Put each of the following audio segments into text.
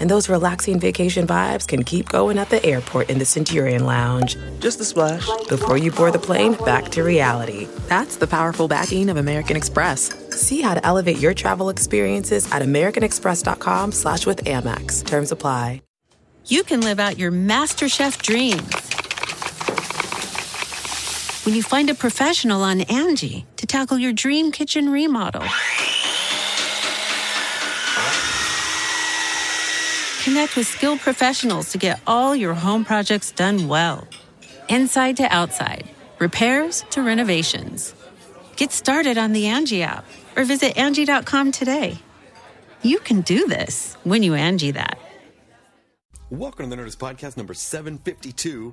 And those relaxing vacation vibes can keep going at the airport in the Centurion Lounge. Just a splash. Before you board the plane, back to reality. That's the powerful backing of American Express. See how to elevate your travel experiences at americanexpress.com slash with Amex. Terms apply. You can live out your MasterChef dreams when you find a professional on Angie to tackle your dream kitchen remodel. Connect with skilled professionals to get all your home projects done well. Inside to outside, repairs to renovations. Get started on the Angie app or visit Angie.com today. You can do this when you Angie that. Welcome to the Nerdist Podcast number 752.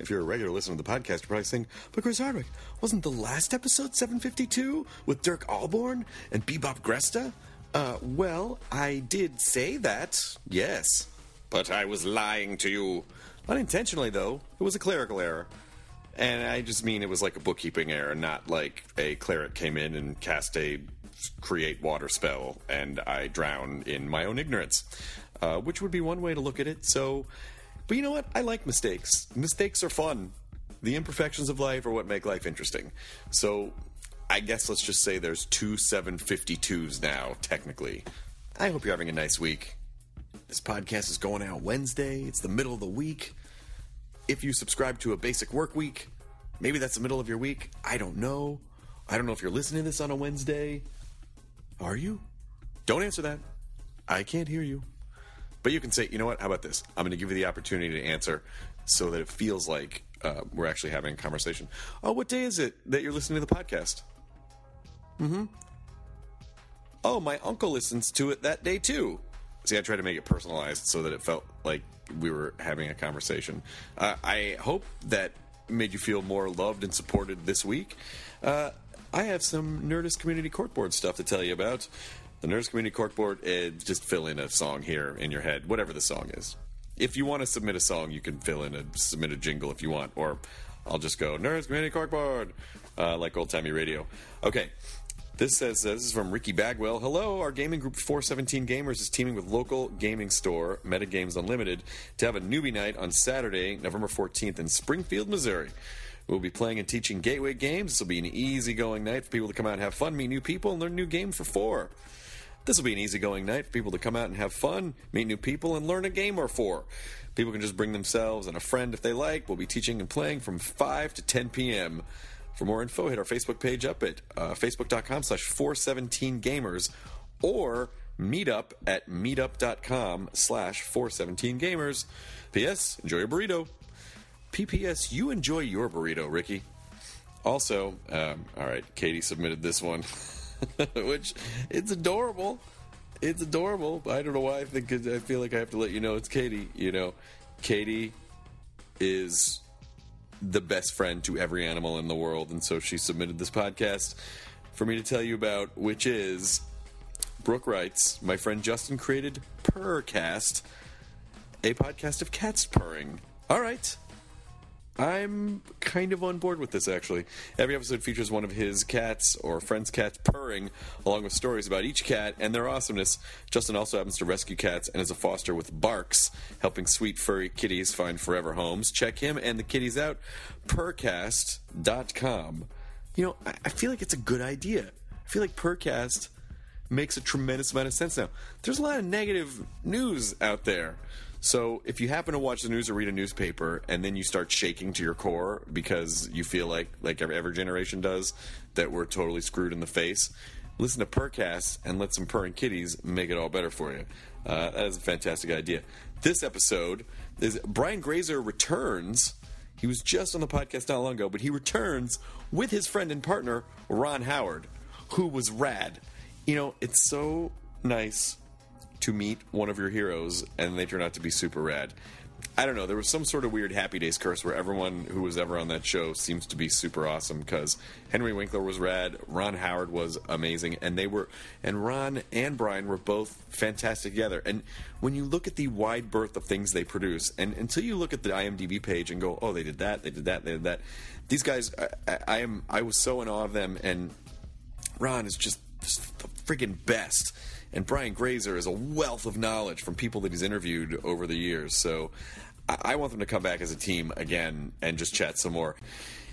If you're a regular listener to the podcast, you're probably saying, but Chris Hardwick, wasn't the last episode 752 with Dirk Ahlborn and Bibop Gresta? Uh, well, I did say that, yes. But I was lying to you. Unintentionally, though. It was a clerical error. And I just mean it was like a bookkeeping error, not like a cleric came in and cast a create water spell and I drown in my own ignorance. Uh, which would be one way to look at it. So, but you know what? I like mistakes. Mistakes are fun. The imperfections of life are what make life interesting. So, I guess let's just say there's two 752s now, technically. I hope you're having a nice week. This podcast is going out Wednesday. It's the middle of the week. If you subscribe to a basic work week, maybe that's the middle of your week. I don't know. I don't know if you're listening to this on a Wednesday. Are you? Don't answer that. I can't hear you. But you can say, you know what? How about this? I'm going to give you the opportunity to answer so that it feels like uh, we're actually having a conversation. Oh, what day is it that you're listening to the podcast? Mm-hmm. Oh, my uncle listens to it that day too. See, I tried to make it personalized so that it felt like we were having a conversation. Uh, I hope that made you feel more loved and supported this week. Uh, I have some Nerdist Community Corkboard stuff to tell you about. The Nerdist Community Corkboard, uh, just fill in a song here in your head, whatever the song is. If you want to submit a song, you can fill in a submit a jingle if you want, or I'll just go Nerdist Community Corkboard, uh, like old timey radio. Okay, this says uh, this is from Ricky Bagwell. Hello, our gaming group 417 Gamers is teaming with local gaming store Metagames Unlimited to have a newbie night on Saturday, November 14th in Springfield, Missouri. We'll be playing and teaching gateway games. This will be an easygoing night for people to come out and have fun, meet new people, and learn new games for four. This will be an easygoing night for people to come out and have fun, meet new people, and learn a game or four. People can just bring themselves and a friend if they like. We'll be teaching and playing from 5 to 10 p.m. For more info, hit our Facebook page up at uh, facebook.com slash 417gamers or meetup at meetup.com slash 417gamers. P.S. Enjoy your burrito. P.P.S. You enjoy your burrito, Ricky. Also, um, all right, Katie submitted this one, which it's adorable. It's adorable. I don't know why I think I feel like I have to let you know it's Katie. You know, Katie is the best friend to every animal in the world, and so she submitted this podcast for me to tell you about, which is Brooke writes, My friend Justin created Purrcast, a podcast of cats purring. All right. I'm kind of on board with this actually. Every episode features one of his cats or friends' cats purring, along with stories about each cat and their awesomeness. Justin also happens to rescue cats and is a foster with Barks, helping sweet furry kitties find forever homes. Check him and the kitties out, purrcast.com. You know, I feel like it's a good idea. I feel like Purrcast makes a tremendous amount of sense now. There's a lot of negative news out there. So if you happen to watch the news or read a newspaper and then you start shaking to your core because you feel like like every, every generation does that we're totally screwed in the face, listen to Purrcast and let some purring kitties make it all better for you. Uh, that is a fantastic idea. This episode is Brian Grazer returns. He was just on the podcast not long ago, but he returns with his friend and partner Ron Howard, who was rad. You know, it's so nice to meet one of your heroes and they turn out to be super rad. I don't know. There was some sort of weird Happy Days curse where everyone who was ever on that show seems to be super awesome because Henry Winkler was rad, Ron Howard was amazing, and they were, and Ron and Brian were both fantastic together. And when you look at the wide berth of things they produce, and until you look at the IMDb page and go, oh, they did that, they did that, they did that, these guys, I, I am, I was so in awe of them, and Ron is just, the friggin' best. And Brian Grazer is a wealth of knowledge from people that he's interviewed over the years. So I, want them to come back as a team again and just chat some more.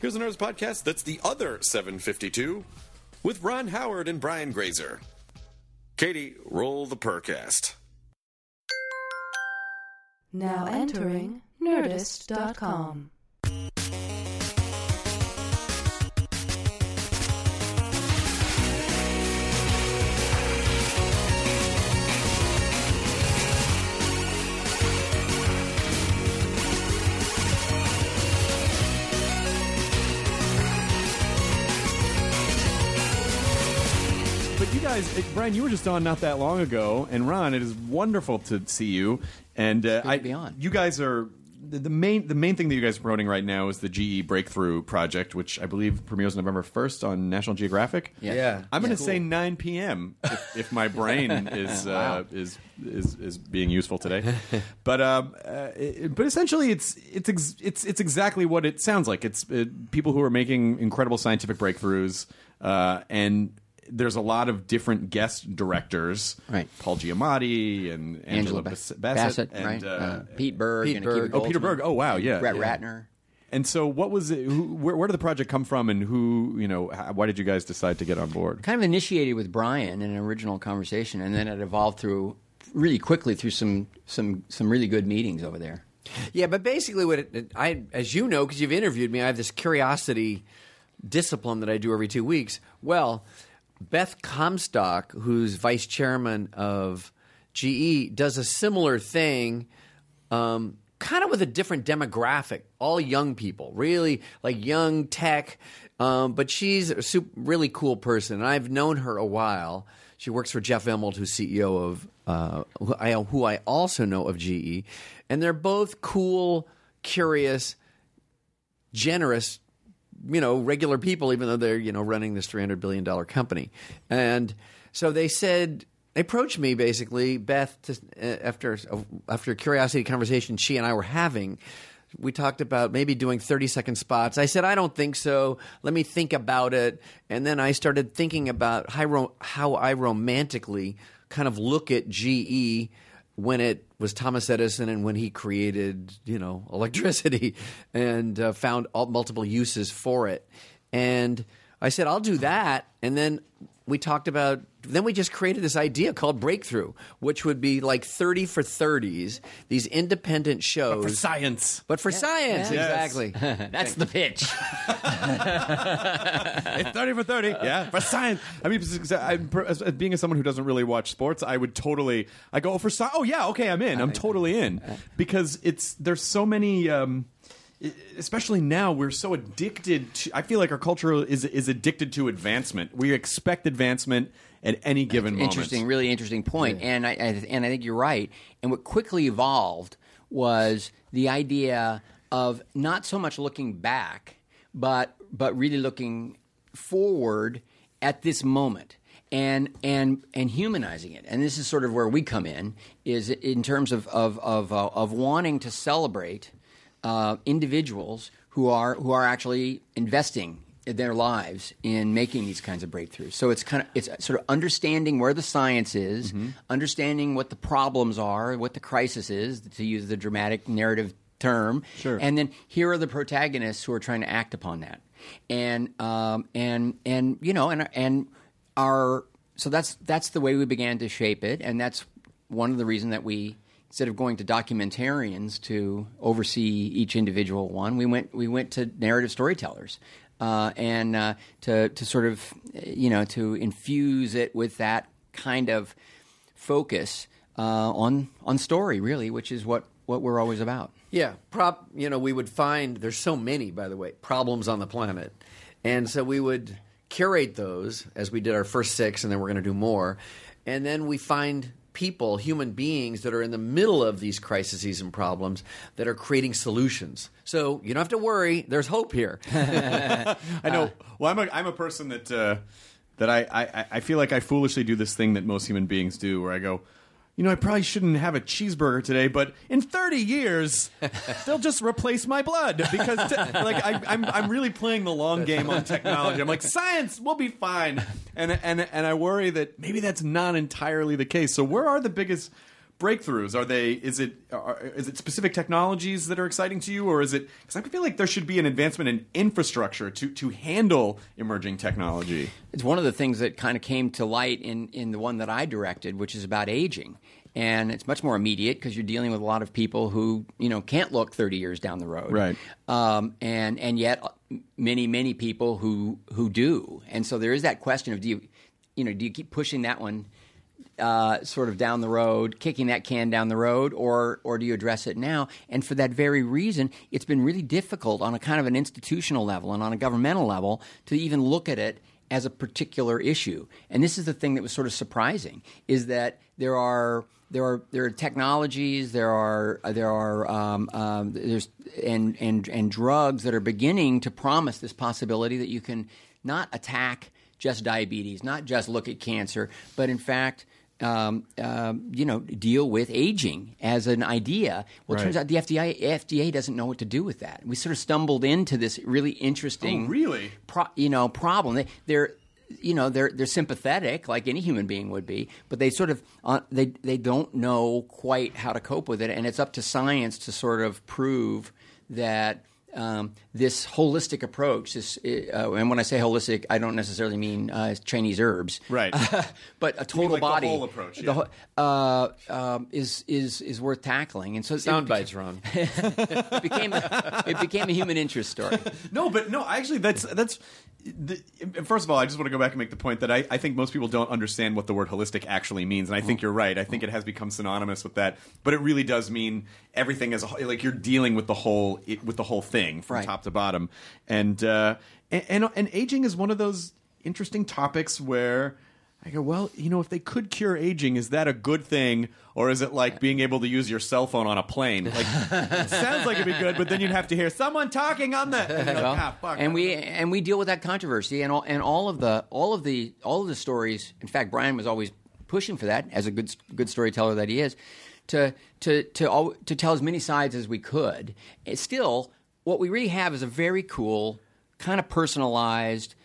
Here's the Nerds Podcast. That's the other 752 with Ron Howard and Brian Grazer. Katie, roll the Purrcast. Now entering Nerdist.com. guys, eh, Brian, you were just on not that long ago, and Ron, it is wonderful to see you. And uh, good to I, be on. you guys are the, the main the main thing that you guys are promoting right now is the GE Breakthrough Project, which I believe premieres November first on National Geographic. Yeah. Yeah. I'm going to Yeah. say 9 p.m. if, if my brain is, uh, is is is being useful today. But um, uh, it, but essentially, it's it's ex- it's it's exactly what it sounds like. It's uh, people who are making incredible scientific breakthroughs, uh, and there's a lot of different guest directors, Right. Paul Giamatti and Angela, Angela Bass- Bassett, Bassett, and, right? uh, Uh, Pete Berg, Pete and Berg. Akiva Oh, Peter Goldsman. Berg. Oh, wow, yeah, Brett yeah. Ratner. And so, what was it? Who, where, where did the project come from, and who, you know, how, why did you guys decide to get on board? Kind of initiated with Brian in an original conversation, and then it evolved through really quickly through some some some really good meetings over there. Yeah, but basically, what it, I, as you know, because you've interviewed me, I have this curiosity discipline that I do every two weeks. Well, Beth Comstock, who's vice chairman of GE, does a similar thing. Um, kind of with a different demographic, all young people, really like young tech. Um, but she's a super, really cool person, and I've known her a while. She works for Jeff Immelt, who's CEO of uh, who, I, who I also know of GE, and they're both cool, curious, generous, you know, regular people, even though they're, you know, running this $300 billion company. And so they said, they approached me basically, Beth, to, uh, after, after a curiosity conversation she and I were having. We talked about maybe doing 30 second spots. I said, I don't think so. Let me think about it. And then I started thinking about how, how I romantically kind of look at GE when it was Thomas Edison and when he created, you know, electricity and uh, found all, multiple uses for it. And I said, I'll do that. And then we talked about, then we just created this idea called Breakthrough, which would be like 30 for 30s, these independent shows. but For science. But for science, Yes. exactly. That's the pitch. It's 30 for 30. Yeah. For science. I mean, I'm, as, as being as someone who doesn't really watch sports, I would totally, I go, oh, for science. Oh, yeah, okay, I'm in. I'm totally in. Because it's, there's so many, um, especially now, we're so addicted to, I feel like our culture is, is addicted to advancement. We expect advancement at any given moment. interesting, really interesting point. And I, I and I think you're right. And what quickly evolved was the idea of not so much looking back, but but really looking forward at this moment. And, and and humanizing it, and this is sort of where we come in, is in terms of of of, uh, of wanting to celebrate uh, individuals who are who are actually investing their lives in making these kinds of breakthroughs. So it's kind of it's sort of understanding where the science is, Mm-hmm. understanding what the problems are, what the crisis is, to use the dramatic narrative term. Sure. And then here are the protagonists who are trying to act upon that. And um, and and you know and and our so that's that's the way we began to shape it, and that's one of the reasons that we instead of going to documentarians to oversee each individual one, we went we went to narrative storytellers. Uh, and uh, to to sort of you know to infuse it with that kind of focus uh, on on story, really, which is what what we're always about. Yeah, prop. You know, we would find there's so many, by the way, problems on the planet, and so we would curate those as we did our first six, and then we're going to do more, and then we find people, human beings that are in the middle of these crises and problems that are creating solutions. So you don't have to worry. There's hope here. I know. well, I'm a I'm a person that uh, that I, I I feel like I foolishly do this thing that most human beings do, where I go. You know, I probably shouldn't have a cheeseburger today, but in 30 years, they'll just replace my blood because, like, I, I'm I'm really playing the long game on technology. I'm like, science, we'll be fine, and and and I worry that maybe that's not entirely the case. So, where are the biggest breakthroughs? Are they? Is it? Are, is it specific technologies that are exciting to you, or is it? Because I feel like there should be an advancement in infrastructure to to handle emerging technology. It's one of the things that kind of came to light in, in the one that I directed, which is about aging. And it's much more immediate because you're dealing with a lot of people who you know can't look 30 years down the road, Right. Um, and and yet uh, many many people who who do. And so there is that question of do you you know do you keep pushing that one uh, sort of down the road, kicking that can down the road, or or do you address it now? And for that very reason, it's been really difficult on a kind of an institutional level and on a governmental level to even look at it as a particular issue. And this is the thing that was sort of surprising: is that there are there are there are technologies, there are there are um, um, there's and and and drugs that are beginning to promise this possibility that you can not attack just diabetes, not just look at cancer, but in fact, um, um, you know, deal with aging as an idea. Well, it turns out the FDA, FDA doesn't know what to do with that. We sort of stumbled into this really interesting, Oh, really? pro- you know, problem. They, they're you know they're they're sympathetic like any human being would be, but they sort of uh, they they don't know quite how to cope with it, and it's up to science to sort of prove that um, this holistic approach. This, uh, and when I say holistic, I don't necessarily mean uh, Chinese herbs, Right. but a total like the body whole approach, the yeah. whole- uh, um, is is is worth tackling. And so it Sound became- bites, Ron. It became a, it became a human interest story. No, but no, actually, that's that's. The, first of all, I just want to go back and make the point that I, I think most people don't understand what the word holistic actually means, and I think you're right. I think it has become synonymous with that, but it really does mean everything as a. Like you're dealing with the whole with the whole thing from Right. top to bottom, and, uh, and and and aging is one of those interesting topics where. I go, well, you know, if they could cure aging, is that a good thing, or is it like being able to use your cell phone on a plane? Like, it sounds like it'd be good, but then you'd have to hear someone talking on the. And, like, Well, "Ah, fuck, and we know." and we deal with that controversy and all and all of the all of the all of the stories. In fact, Brian was always pushing for that as a good good storyteller that he is, to to to al- to tell as many sides as we could. It's still, what we really have is a very cool, kind of personalized,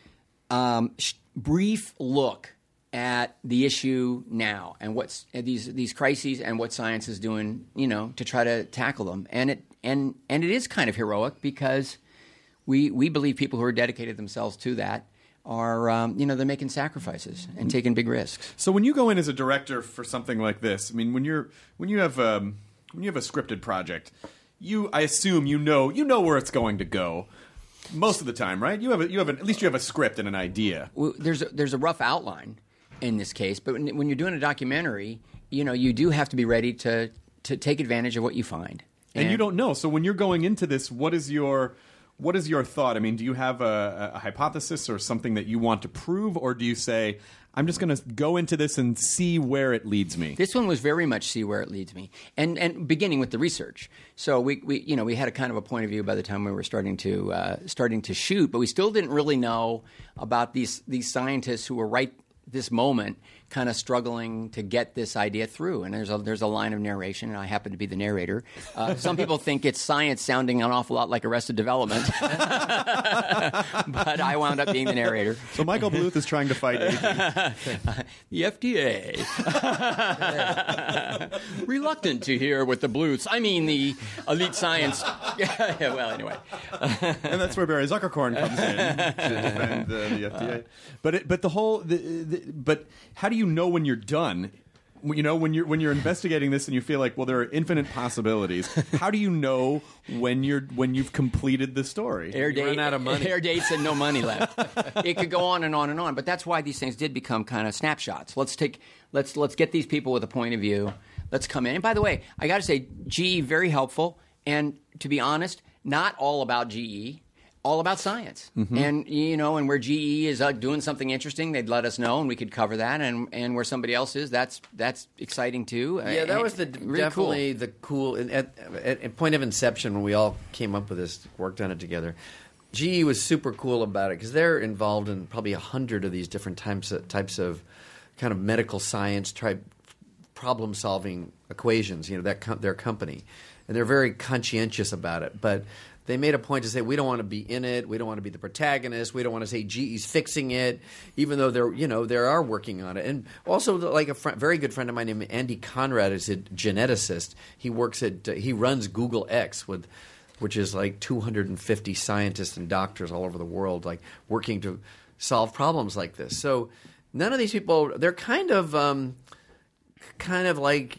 um, sh- brief look at the issue now and what's these these crises and what science is doing, you know, to try to tackle them. And it and and it is kind of heroic because we we believe people who are dedicated themselves to that are um, you know they're making sacrifices and taking big risks. So when you go in as a director for something like this, I mean, when you're when you have um, when you have a scripted project, you I assume you know you know where it's going to go most of the time, right? You have a, you have an, at least you have a script and an idea. Well, there's a, there's a rough outline in this case, but when, when you're doing a documentary, you know you do have to be ready to to take advantage of what you find. and, you don't know. So when you're going into this, what is your what is your thought? I mean, do you have a, a hypothesis or something that you want to prove, or do you say, "I'm just going to go into this and see where it leads me"? This one was very much see where it leads me, and and beginning with the research. So we, we you know we had a kind of a point of view by the time we were starting to uh, starting to shoot, but we still didn't really know about these these scientists who were right this moment kind of struggling to get this idea through. And there's a there's a line of narration, and I happen to be the narrator. Uh, some people think it's science sounding an awful lot like Arrested Development, but I wound up being the narrator. So Michael Bluth is trying to fight aging. The FDA. Reluctant to hear what the Bluths, I mean the elite science. well, anyway. and that's where Barry Zuckerkorn comes in to defend uh, the FDA. But it, but the whole the, the, but how do you know when you're done? You know when you're when you're investigating this and you feel like well there are infinite possibilities. How do you know when you're when you've completed the story? Air, You date, run out of money. air dates and no money left. it could go on and on and on, but that's why these things did become kind of snapshots. Let's take let's let's get these people with a point of view. Let's come in. And by the way, I got to say, GE very helpful, and to be honest, not all about GE. All about science. And you know, and where GE is uh, doing something interesting, they'd let us know, and we could cover that. And and where somebody else is, that's that's exciting too. Yeah, that And was the really definitely cool. the cool at, at, at point of inception when we all came up with this, worked on it together. GE was super cool about it because they're involved in probably a hundred of these different types of, types of kind of medical science type problem solving equations. You know that com- their company, and they're very conscientious about it. But they made a point to say we don't want to be in it. We don't want to be the protagonist. We don't want to say GE's fixing it, even though they're you know they are working on it. And also, like a fr- very good friend of mine named Andy Conrad is a geneticist. He works at uh, he runs Google X with. Which is like 250 scientists and doctors all over the world, like working to solve problems like this. So none of these people, they're kind of um, kind of like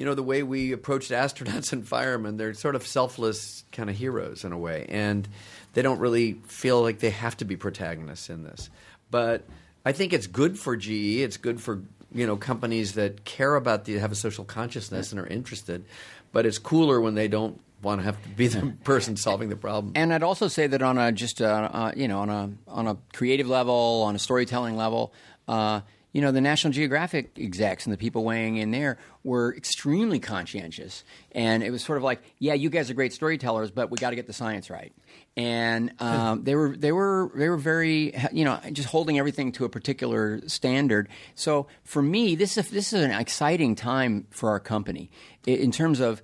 you know the way we approached astronauts and firemen they're sort of selfless kind of heroes in a way and they don't really feel like they have to be protagonists in this. But i think it's good for ge it's good for you know companies that care about the have a social consciousness and are interested but it's cooler when they don't want to have to be the person solving the problem. And I'd also say that on a just uh, uh, you know on a on a creative level, on a storytelling level, uh, you know the National Geographic execs and the people weighing in there were extremely conscientious, and it was sort of like, yeah, you guys are great storytellers, but we got to get the science right. And um, they were they were they were very you know just holding everything to a particular standard. So for me, this is this is an exciting time for our company in terms of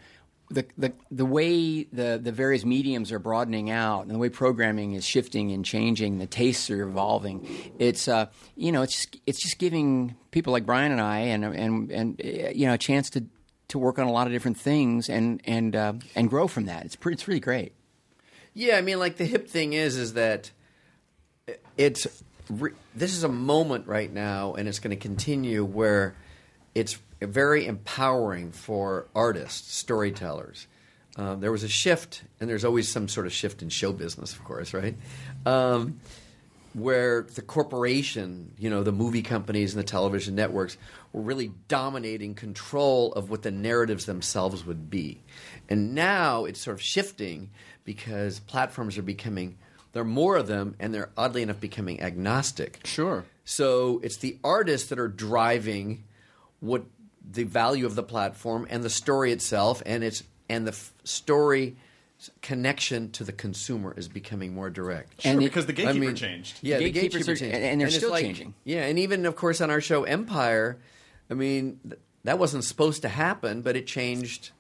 the, the the way the the various mediums are broadening out and the way programming is shifting and changing, the tastes are evolving. It's uh, you know it's just, it's just giving people like Brian and I and and and you know a chance to to work on a lot of different things and and uh, and grow from that. It's pretty, it's really great. Yeah, I mean, like the hip thing is, is that it's re- this is a moment right now, and it's going to continue where it's very empowering for artists, storytellers. Um, there was a shift, and there's always some sort of shift in show business, of course, right? Um, where the corporation, you know, the movie companies and the television networks were really dominating control of what the narratives themselves would be. And now it's sort of shifting because platforms are becoming, there are more of them, and they're oddly enough becoming agnostic. Sure. So it's the artists that are driving what the value of the platform and the story itself, and it's and the f- story connection to the consumer is becoming more direct. Sure, And it- because the I gatekeeper mean, changed. Yeah, the Gatekeepers gatekeeper are- changed, and they're it's still like- changing. Yeah, and even of course on our show Empire, I mean th- that wasn't supposed to happen, but it changed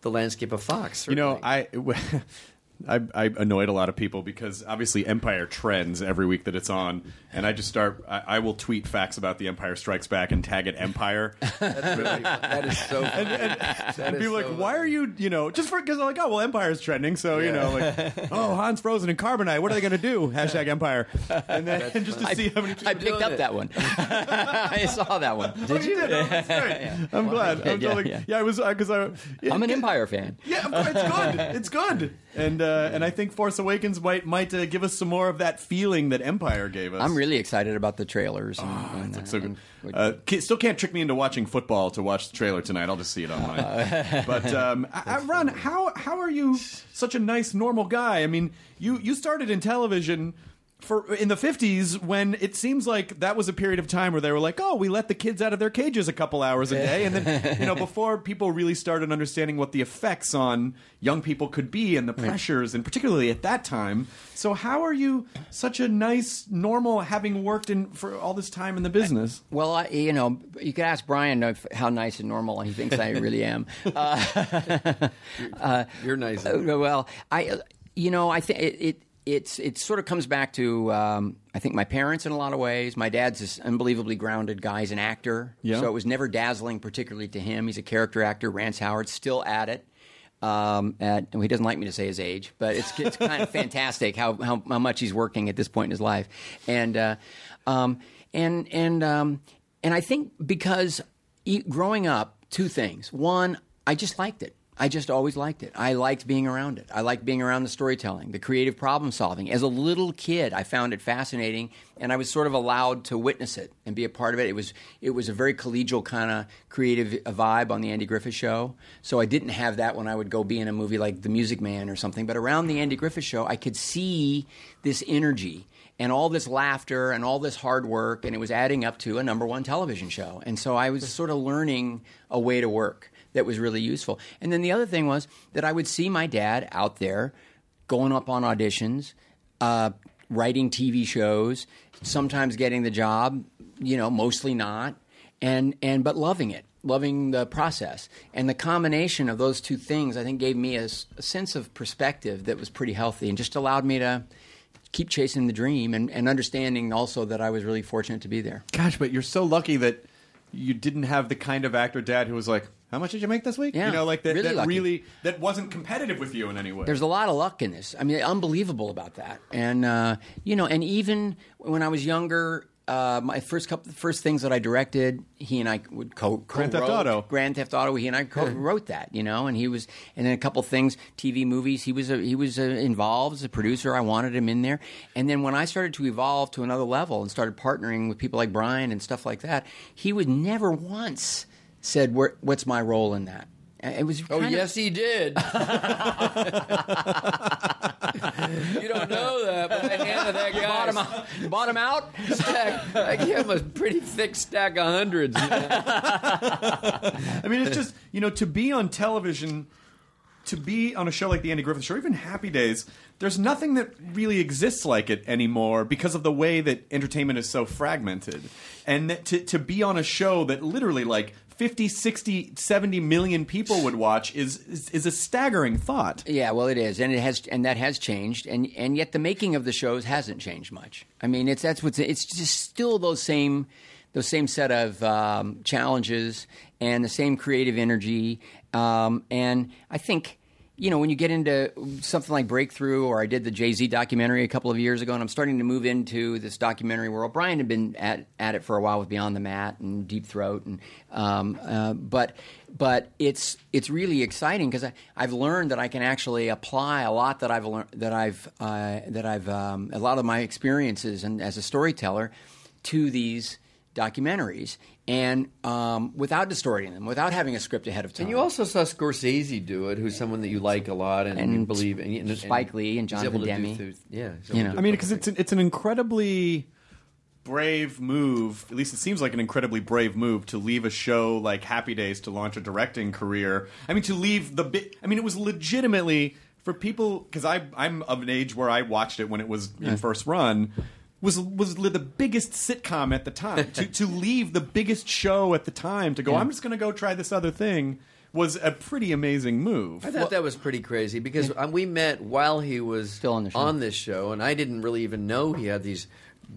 the landscape of Fox. You know. I, I I annoyed a lot of people because obviously Empire trends every week that it's on, and I just start. I, I will tweet facts about the Empire Strikes Back and tag it Empire. That's really, that is so. Funny. That and is people so like, why funny. are you, you know, just for because I'm like, oh well, Empire's trending, so you know, like, oh Han's Frozen and Carbonite, what are they going to do? Hashtag Empire, and then just to see how many I picked up it. that one. I saw that one. Oh, you did? Oh, that's great. I'm glad. I'm Yeah, totally, yeah. yeah. I was because I. yeah, I'm an Empire fan. Yeah, it's good. It's good, and uh, and I think Force Awakens might might uh, give us some more of that feeling that Empire gave us. I'm really excited about the trailers. And, Oh, and, uh, so good. and- Uh, still can't trick me into watching football to watch the trailer tonight. I'll just see it online. but um, I, I- Ron, how how are you such a nice normal guy? I mean, you you started in television. For in the fifties, when it seems like that was a period of time where they were like, "Oh, we let the kids out of their cages a couple hours a day," and then you know, before people really started understanding what the effects on young people could be and the pressures, and particularly at that time. So, how are you such a nice, normal, having worked in for all this time in the business? Well, I, you know, you could ask Brian if, how nice and normal he thinks I really am. Uh, You're nice. uh, well, I, uh, you know, I think it, it it's it sort of comes back to um, I think my parents in a lot of ways. My dad's this unbelievably grounded guy. He's an actor, Yeah. so it was never dazzling, particularly to him. He's a character actor. Rance Howard still at it. Um, at, and he doesn't like me to say his age, but it's, it's kind of fantastic how, how how much he's working at this point in his life, and uh, um, and and um, and I think because e- growing up, two things. One, I just liked it. I just always liked it. I liked being around it. I liked being around the storytelling, the creative problem solving. As a little kid, I found it fascinating, and I was sort of allowed to witness it and be a part of it. It was it was a very collegial kind of creative vibe on the Andy Griffith Show. So I didn't have that when I would go be in a movie like The Music Man or something. But around the Andy Griffith Show, I could see this energy and all this laughter and all this hard work, and it was adding up to a number one television show. And so I was sort of learning a way to work that was really useful. And then the other thing was that I would see my dad out there going up on auditions, uh, writing TV shows, sometimes getting the job, you know, mostly not, and and but loving it, loving the process, and the combination of those two things, I think, gave me a sense of perspective that was pretty healthy, and just allowed me to keep chasing the dream and, and understanding also that I was really fortunate to be there. Gosh, but you're so lucky that you didn't have the kind of actor dad who was like, "How much did you make this week?" Yeah, you know, like that. really that really that wasn't competitive with you in any way. There's a lot of luck in this. I mean, unbelievable about that. And uh, you know, and even when I was younger, uh, my first couple, the first things that I directed, he and I would co Grand Theft. Auto. Grand Theft Auto. He and I co-wrote that. You know, and he was, and then a couple things, TV movies. He was a, he was uh involved as a producer. I wanted him in there. And then when I started to evolve to another level and started partnering with people like Brian and stuff like that, he would never once said, "What's my role in that?" It was Oh, kind of- yes, he did. you don't know that, but I handed that guy bottom out. Bottom out. stack. I gave him a pretty thick stack of hundreds. I mean, it's just you know to be on television, to be on a show like the Andy Griffith Show, even Happy Days. There's nothing that really exists like it anymore because of the way that entertainment is so fragmented, and that to to be on a show that literally like 50, 60, 70 million people would watch is is, is a staggering thought. Yeah, well, it is, and it has, and that has changed, and and yet the making of the shows hasn't changed much. I mean, it's that's what's it's just still those same those same set of um, challenges and the same creative energy, um, and I think. You know, when you get into something like Breakthrough, or I did the Jay Z documentary a couple of years ago, and I'm starting to move into this documentary world. Brian had been at, at it for a while with Beyond the Mat and Deep Throat, and um, uh, but but it's it's really exciting because I've learned that I can actually apply a lot that I've learned that I've uh, that I've um, a lot of my experiences and as a storyteller to these documentaries and um, without distorting them, without having a script ahead of time. And you also saw Scorsese do it, who's someone that you like a lot and, And you believe in. And, Spike Lee and he's Jonathan able Demme. through- yeah, You know. I mean, because it's an, it's an incredibly brave move. At least it seems like an incredibly brave move to leave a show like Happy Days to launch a directing career. I mean, to leave the bit. I mean, it was legitimately for people because I I'm of an age where I watched it when it was in first run. Was was the biggest sitcom at the time to to leave the biggest show at the time to go. I'm just going to go try this other thing. Was a pretty amazing move. I thought that was pretty crazy because um, we met while he was Still on the show. this show, and I didn't really even know he had these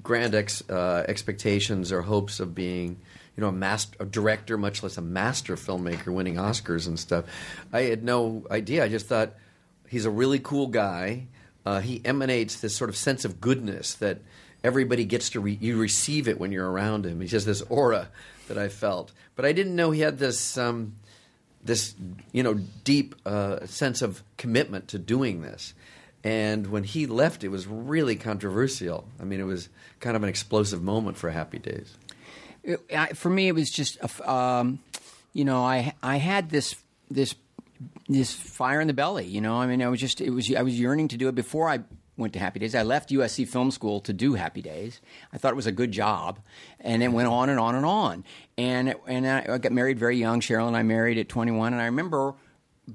grand ex, uh, expectations or hopes of being, you know, a master, a director, much less a master filmmaker, winning Oscars and stuff. I had no idea. I just thought he's a really cool guy. Uh, he emanates this sort of sense of goodness that everybody gets to re- you receive it when you're around him. He has this aura that I felt, but I didn't know he had this. Um, this you know deep uh, sense of commitment to doing this. And when he left, it was really controversial. I mean, it was kind of an explosive moment for Happy Days. It- I, for me, it was just, a um, you know, I I had this this this fire in the belly. You know, I mean, I was just it was I was yearning to do it before I went to Happy Days. I left USC Film School to do Happy Days. I thought it was a good job, and it went on and on and on. And and I got married very young. Cheryl and I married at 21, and I remember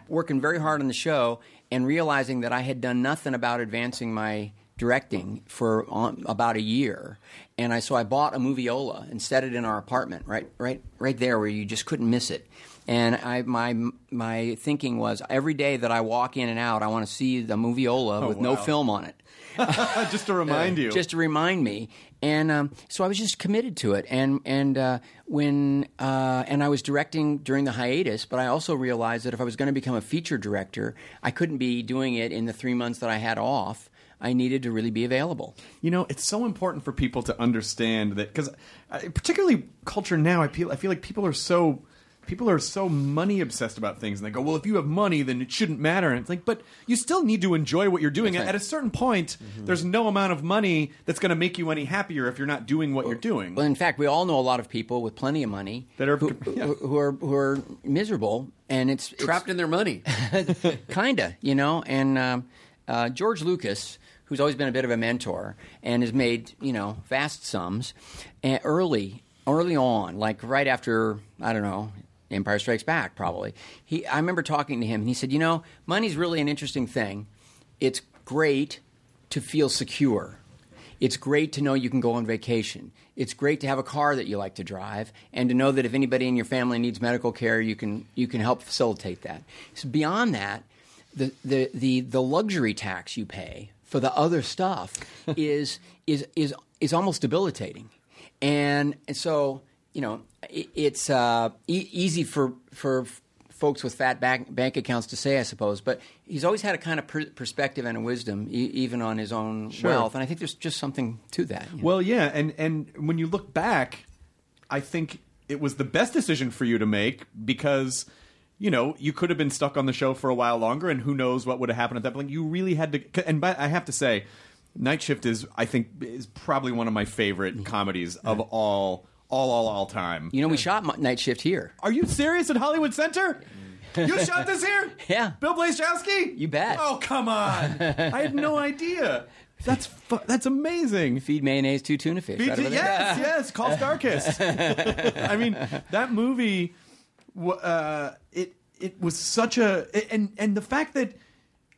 working very hard on the show and realizing that I had done nothing about advancing my directing for about a year, and I so I bought a moviola and set it in our apartment right right right there where you just couldn't miss it. And I my my thinking was every day that I walk in and out, I want to see the moviola with no film on it just to remind you. just to remind me. And um, so I was just committed to it. And and uh, when uh, and I was directing during the hiatus, but I also realized that if I was going to become a feature director, I couldn't be doing it in the three months that I had off. I needed to really be available. You know, it's so important for people to understand that because, particularly culture now, I feel I feel like people are so people are so money obsessed about things, and they go, "Well, if you have money, then it shouldn't matter." And it's like, but you still need to enjoy what you're doing. Right. At a certain point, Mm-hmm. there's no amount of money that's going to make you any happier if you're not doing what you're doing. Well, in fact, we all know a lot of people with plenty of money That are- who, yeah. who, who are who are miserable, and it's Trapped in their money. kinda, you know. And um, uh, George Lucas, who's always been a bit of a mentor and has made you know vast sums, and early early on, like right after I don't know. Empire Strikes Back, probably. He, I remember talking to him, and he said, "You know, money's really an interesting thing. It's great to feel secure. It's great to know you can go on vacation. It's great to have a car that you like to drive, and to know that if anybody in your family needs medical care, you can you can help facilitate that. So beyond that, the the the, the luxury tax you pay for the other stuff is is is is almost debilitating, and, and so you know it, it's uh, e- easy for for folks with fat bank, bank accounts to say, I suppose. But he's always had a kind of per- perspective and a wisdom, e- even on his own wealth. And I think there's just something to that. you know. Well, yeah, and and when you look back, I think it was the best decision for you to make because you know you could have been stuck on the show for a while longer, and who knows what would have happened at that point. You really had to, and but I have to say, Night Shift is I think is probably one of my favorite mm-hmm. comedies of all all all all time. you know, we shot Night Shift here. Are you serious at Hollywood Center? Mm. You shot this here? Yeah. Bill Blazejowski? You bet. Oh, come on. I had no idea. That's fu- that's amazing. Feed mayonnaise to tuna fish. right over there. yes, yes, call Starkist. I mean, that movie, uh, it it was such a and and the fact that.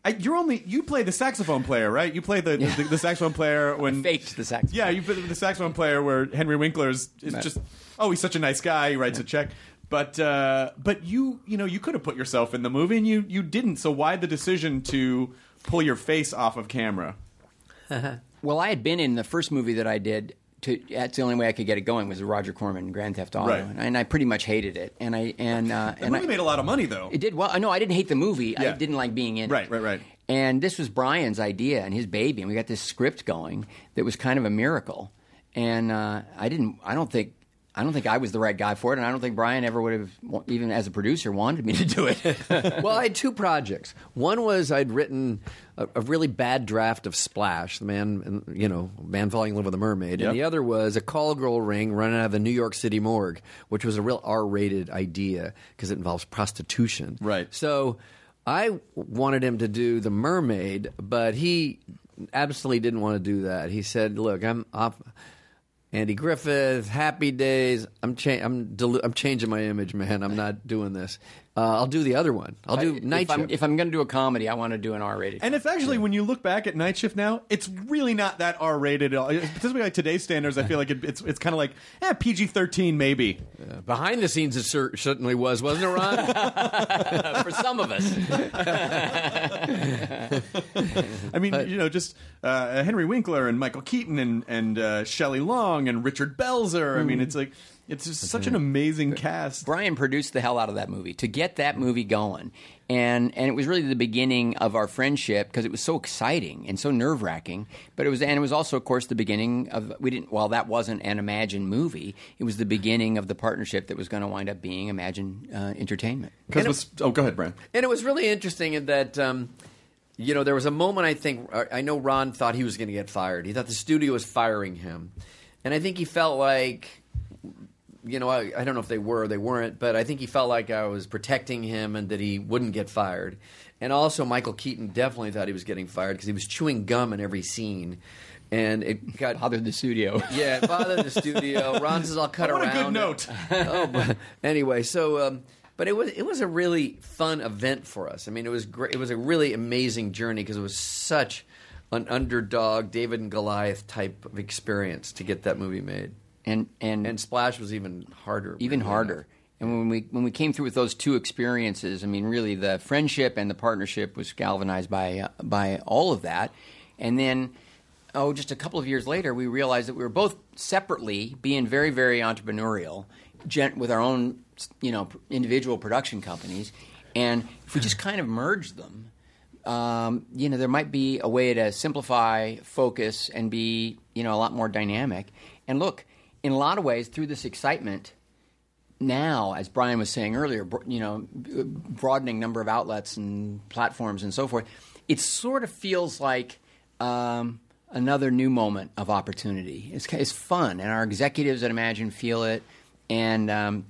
I, you're only you play the saxophone player, right? You play the the, the saxophone player when Faked the saxophone. Yeah, you play the saxophone player where Henry Winkler is, is just oh he's such a nice guy. He writes a check, but uh, but you you know you could have put yourself in the movie and you you didn't. So why the decision to pull your face off of camera? Well, I had been in the first movie that I did. To, that's the only way I could get it going was Roger Corman Grand Theft Auto, Right. and, I pretty much hated it. And I and uh, The and movie I, made a lot of money though. It did well. I know I didn't hate the movie. I didn't like being in Right, it. right, right. And this was Brian's idea and his baby, and we got this script going that was kind of a miracle. And uh, I didn't. I don't think. I don't think I was the right guy for it, and I don't think Brian ever would have, even as a producer, wanted me to do it. well, I had two projects. One was I'd written a, a really bad draft of Splash, the man, you know, man falling in love with a mermaid, Yep. and the other was a call girl ring running out of the New York City morgue, which was a real R-rated idea because it involves prostitution. Right. So I wanted him to do the mermaid, but he absolutely didn't want to do that. He said, "Look, I'm off." Andy Griffith, Happy Days. I'm cha- I'm I'm changing my image, man. I'm not doing this. Uh, I'll do the other one. I'll do Night if I'm, Shift. if I'm going to do a comedy, I want to do an R-rated. And it's actually when you look back at Night Shift now, it's really not that R rated. At all. Particularly like today's standards, I feel like it, it's it's kind of like eh, PG thirteen maybe. Behind the scenes, it cer- certainly was, wasn't it, Ron? for some of us. I mean, you know, just uh, Henry Winkler and Michael Keaton and and uh, Shelley Long and Richard Belzer. I mean, it's like it's just such an amazing cast. Brian produced the hell out of that movie to get that movie going, and and it was really the beginning of our friendship because it was so exciting and so nerve wracking. But it was and it was also, of course, the beginning of we didn't. While that wasn't an Imagine movie, it was the beginning of the partnership that was going to wind up being Imagine uh, Entertainment. Because was oh, go ahead, Brian. and it was really interesting in that, um, you know, there was a moment I think I know Ron thought he was going to get fired. He thought the studio was firing him, and I think he felt like. You know, I, I don't know if they were or they weren't, but I think he felt like I was protecting him and that he wouldn't get fired. And also, Michael Keaton definitely thought he was getting fired because he was chewing gum in every scene, and it got Bothered the studio. Yeah, it bothered the studio. Ron says I'll cut What a good note. oh, but anyway, so um, but it was it was a really fun event for us. I mean, it was great. It was a really amazing journey because it was such an underdog David and Goliath type of experience to get that movie made. And and And Splash was even harder. even harder. And when we when we came through with those two experiences, I mean, really, the friendship and the partnership was galvanized by uh, by all of that. And then, oh, just a couple of years later, we realized that we were both separately being very very entrepreneurial, gen- with our own you know individual production companies, and if we just kind of merged them, um, you know, there might be a way to simplify, focus, and be, you know, a lot more dynamic. And look, in a lot of ways, through this excitement, now, as Brian was saying earlier, you know, broadening number of outlets and platforms and so forth, it sort of feels like um, another new moment of opportunity. It's, it's fun, and our executives at Imagine feel it, and um,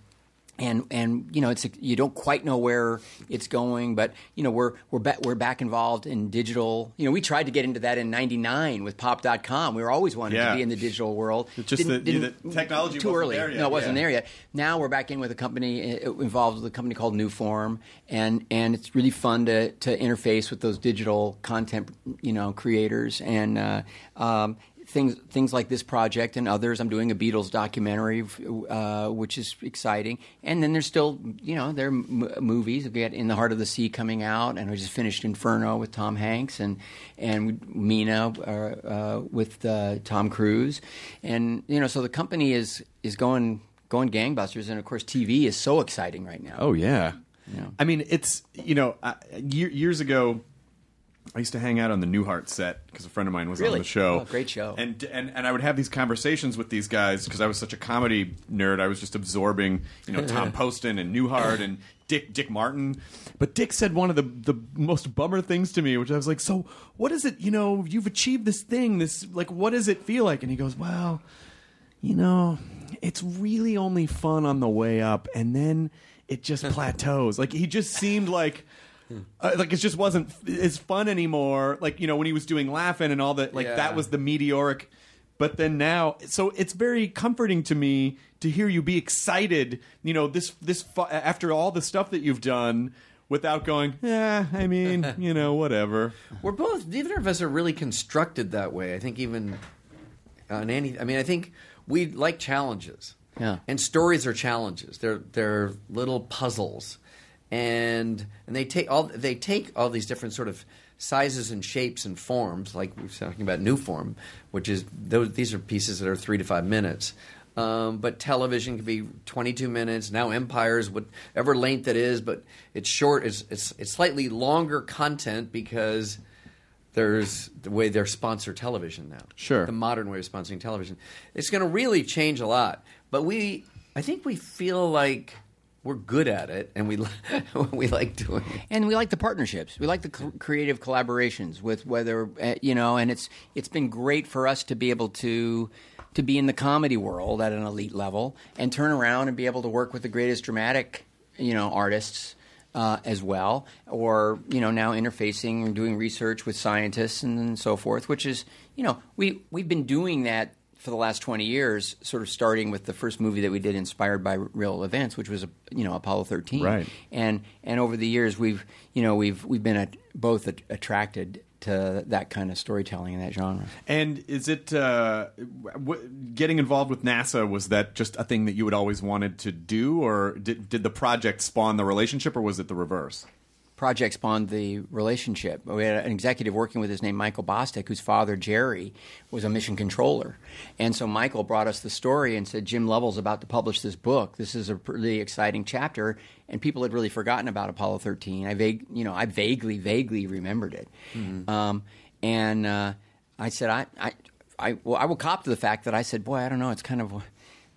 and and you know it's you don't quite know where it's going, but you know we're we're back we're back involved in digital. You know we tried to get into that in '99 with Pop.com. We were always wanted Yeah. to be in the digital world. It's just that- the technology too wasn't early. there yet, No, it wasn't yeah. there yet. Now we're back in with a company involved with a company called Newform, and and it's really fun to to interface with those digital content you know creators and. Uh, um, Things, things like this project and others. I'm doing a Beatles documentary, uh, which is exciting. And then there's still, you know, there are m- movies. We got In the Heart of the Sea coming out, and I just finished Inferno with Tom Hanks, and and Mena uh, uh, with uh, Tom Cruise, and you know, so the company is is going going gangbusters, and of course, TV is so exciting right now. Oh yeah. Yeah. I mean, it's you know, years ago, I used to hang out on the Newhart set because a friend of mine was on the show. Oh, great show. And and and I would have these conversations with these guys because I was such a comedy nerd. I was just absorbing, you know, Tom Poston and Newhart and Dick Dick Martin. But Dick said one of the the most bummer things to me, which I was like, "So what is it? You know, you've achieved this thing. This like, what does it feel like?" And he goes, "Well." you know, it's really only fun on the way up, and then it just plateaus. Like he just seemed like. Uh, like it just wasn't f- as fun anymore. Like you know when he was doing laughing and all that. Like Yeah. that was the meteoric. But then now, so it's very comforting to me to hear you be excited. You know this this fu- after all the stuff that you've done, without going. Yeah, I mean, you know, whatever. We're both. Neither of us are really constructed that way. I think even on any. I mean, I think we like challenges. Yeah. And stories are challenges. They're they're little puzzles, and and they take all they take all these different sort of sizes and shapes and forms. Like we are talking about new form, which is those. These are pieces that are three to five minutes. Um, but television can be 22 minutes. Now Empire's whatever length it is, but it's short. It's it's, it's slightly longer content because there's the way they're sponsor television now. Sure. The modern way of sponsoring television. It's going to really change a lot. But we, I think we feel like we're good at it and we, we like doing it. and we like the partnerships. We like the cr- creative collaborations with whether uh, you know, and it's it's been great for us to be able to to be in the comedy world at an elite level and turn around and be able to work with the greatest dramatic you know artists. Uh, as well, or you know, now interfacing and doing research with scientists and, and so forth, which is you know, we we've been doing that for the last 20 years, sort of starting with the first movie that we did inspired by real events, which was, you know, Apollo 13. Right. And and over the years, we've, you know, we've we've been at, both at, attracted to that kind of storytelling in that genre. And is it uh, w- getting involved with NASA? Was that just a thing that you had always wanted to do, or did did the project spawn the relationship, or was it the reverse? Project spawned the relationship. We had an executive working with us named Michael Bostick, whose father, Jerry, was a mission controller. And so Michael brought us the story and said, Jim Lovell's about to publish this book. This is a really exciting chapter. And people had really forgotten about Apollo 13. I vague, you know, I vaguely, vaguely remembered it. Um, and uh, I said, I, I, I, well, I will cop to the fact that I said, boy, I don't know, it's kind of.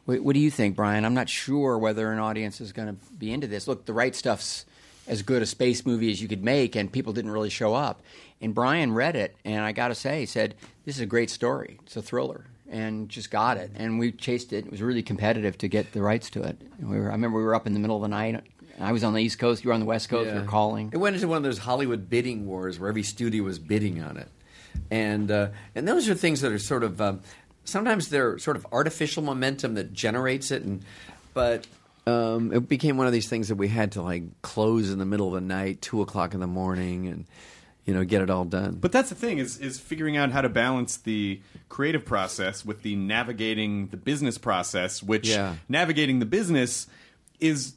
What, what do you think, Brian? I'm not sure whether an audience is going to be into this. Look, the right stuff's as good a space movie as you could make, and people didn't really show up. And Brian read it, and I got to say, he said, "This is a great story. It's a thriller." And just got it, and we chased it. It was really competitive to get the rights to it. We were, I remember we were up in the middle of the night. I was on the East Coast. You were on the West Coast. We were calling. It went into one of those Hollywood bidding wars where every studio was bidding on it, and uh, and those are things that are sort of um, sometimes they're sort of artificial momentum that generates it, and but. Um, it became one of these things that we had to like close in the middle of the night, two o'clock in the morning, and you know get it all done. But that's the thing is is figuring out how to balance the creative process with the navigating the business process, which Yeah. navigating the business is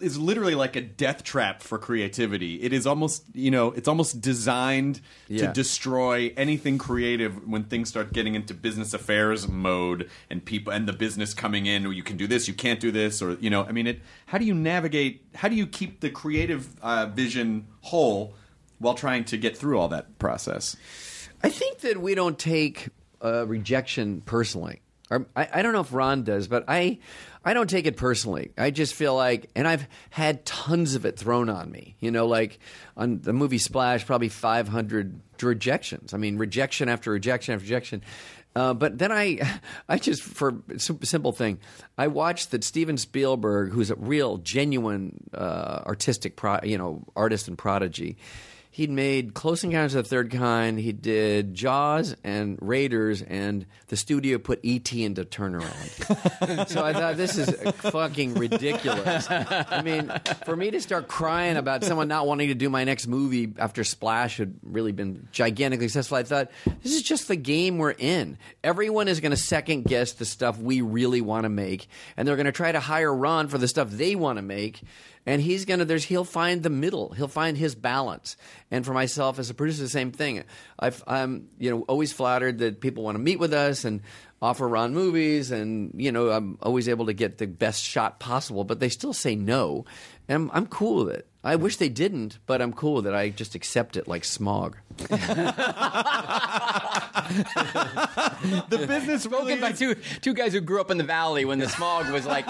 is literally like a death trap for creativity. It is almost, you know, it's almost designed Yeah. to destroy anything creative when things start getting into business affairs mode and people and the business coming in or you can do this, you can't do this or you know, I mean it how do you navigate how do you keep the creative uh, vision whole while trying to get through all that process? I think that we don't take uh, rejection personally. I, I don't know if Ron does, but I, I don't take it personally. I just feel like, and I've had tons of it thrown on me. You know, like on the movie Splash, probably 500 rejections. I mean, rejection after rejection after rejection. Uh, but then I, I just for simple thing, I watched that Steven Spielberg, who's a real genuine uh, artistic, pro, you know, artist and prodigy. He'd made Close Encounters of the Third Kind. He did Jaws and Raiders, and the studio put E.T. into turnaround. so I thought this is fucking ridiculous. I mean, for me to start crying about someone not wanting to do my next movie after Splash had really been gigantically successful, I thought this is just the game we're in. Everyone is going to second guess the stuff we really want to make, and they're going to try to hire Ron for the stuff they want to make and he's gonna there's he'll find the middle. He'll find his balance. And for myself as a producer the same thing. I've, i'm you know always flattered that people want to meet with us and offer ron movies and you know i'm always able to get the best shot possible but they still say no. And i'm, I'm cool with it i wish they didn't but i'm cool that i just accept it like smog the business really by is- two two guys who grew up in the valley when the smog was like,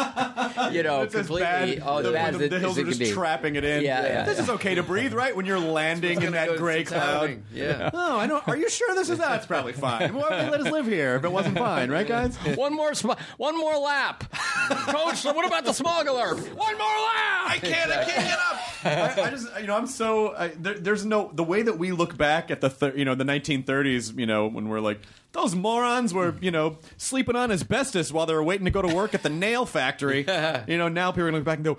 you know, It's completely bad. oh, as the, bad the, the hills are just trapping it in. Yeah, yeah, this yeah. is okay to breathe, right? When you're landing in that gray cloud. happening. Yeah. Oh, I know. Are you sure this is that? It's probably fine. Why would they let us live here if it wasn't fine, right, guys? One more, sm- one more lap, Coach. What about the smog alert? One more lap. I can't. I can't get up. I, I just, you know, I'm so. I, there, there's no the way that we look back at the, thir- you know, the 1930s. You know, when we're like those morons were, you know, sleeping on asbestos while they were waiting to go to work at the nail factory. you know, now people are gonna look back and go.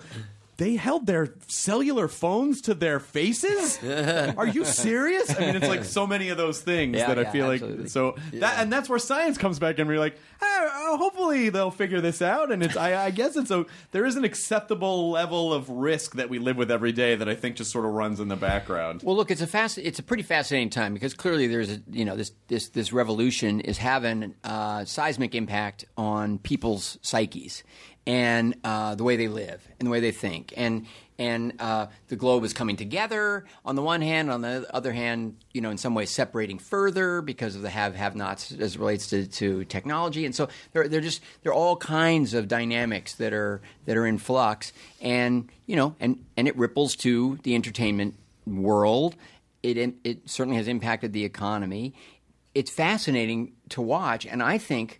They held their cellular phones to their faces. Are you serious? I mean, it's like so many of those things Yeah, that I yeah, feel absolutely. like. So that and that's where science comes back and we're like, oh, hopefully they'll figure this out. And it's I, I guess it's a there is an acceptable level of risk that we live with every day that I think just sort of runs in the background. Well, look, it's a fast, it's a pretty fascinating time because clearly there's a, you know, this this this revolution is having uh, seismic impact on people's psyches and uh, the way they live and the way they think, and and uh, the globe is coming together on the one hand, on the other hand, you know, in some ways separating further because of the have have nots as relates to, to technology, and so there they're just there are all kinds of dynamics that are that are in flux, and you know, and and it ripples to the entertainment world. It it certainly has impacted the economy. It's fascinating to watch, and I think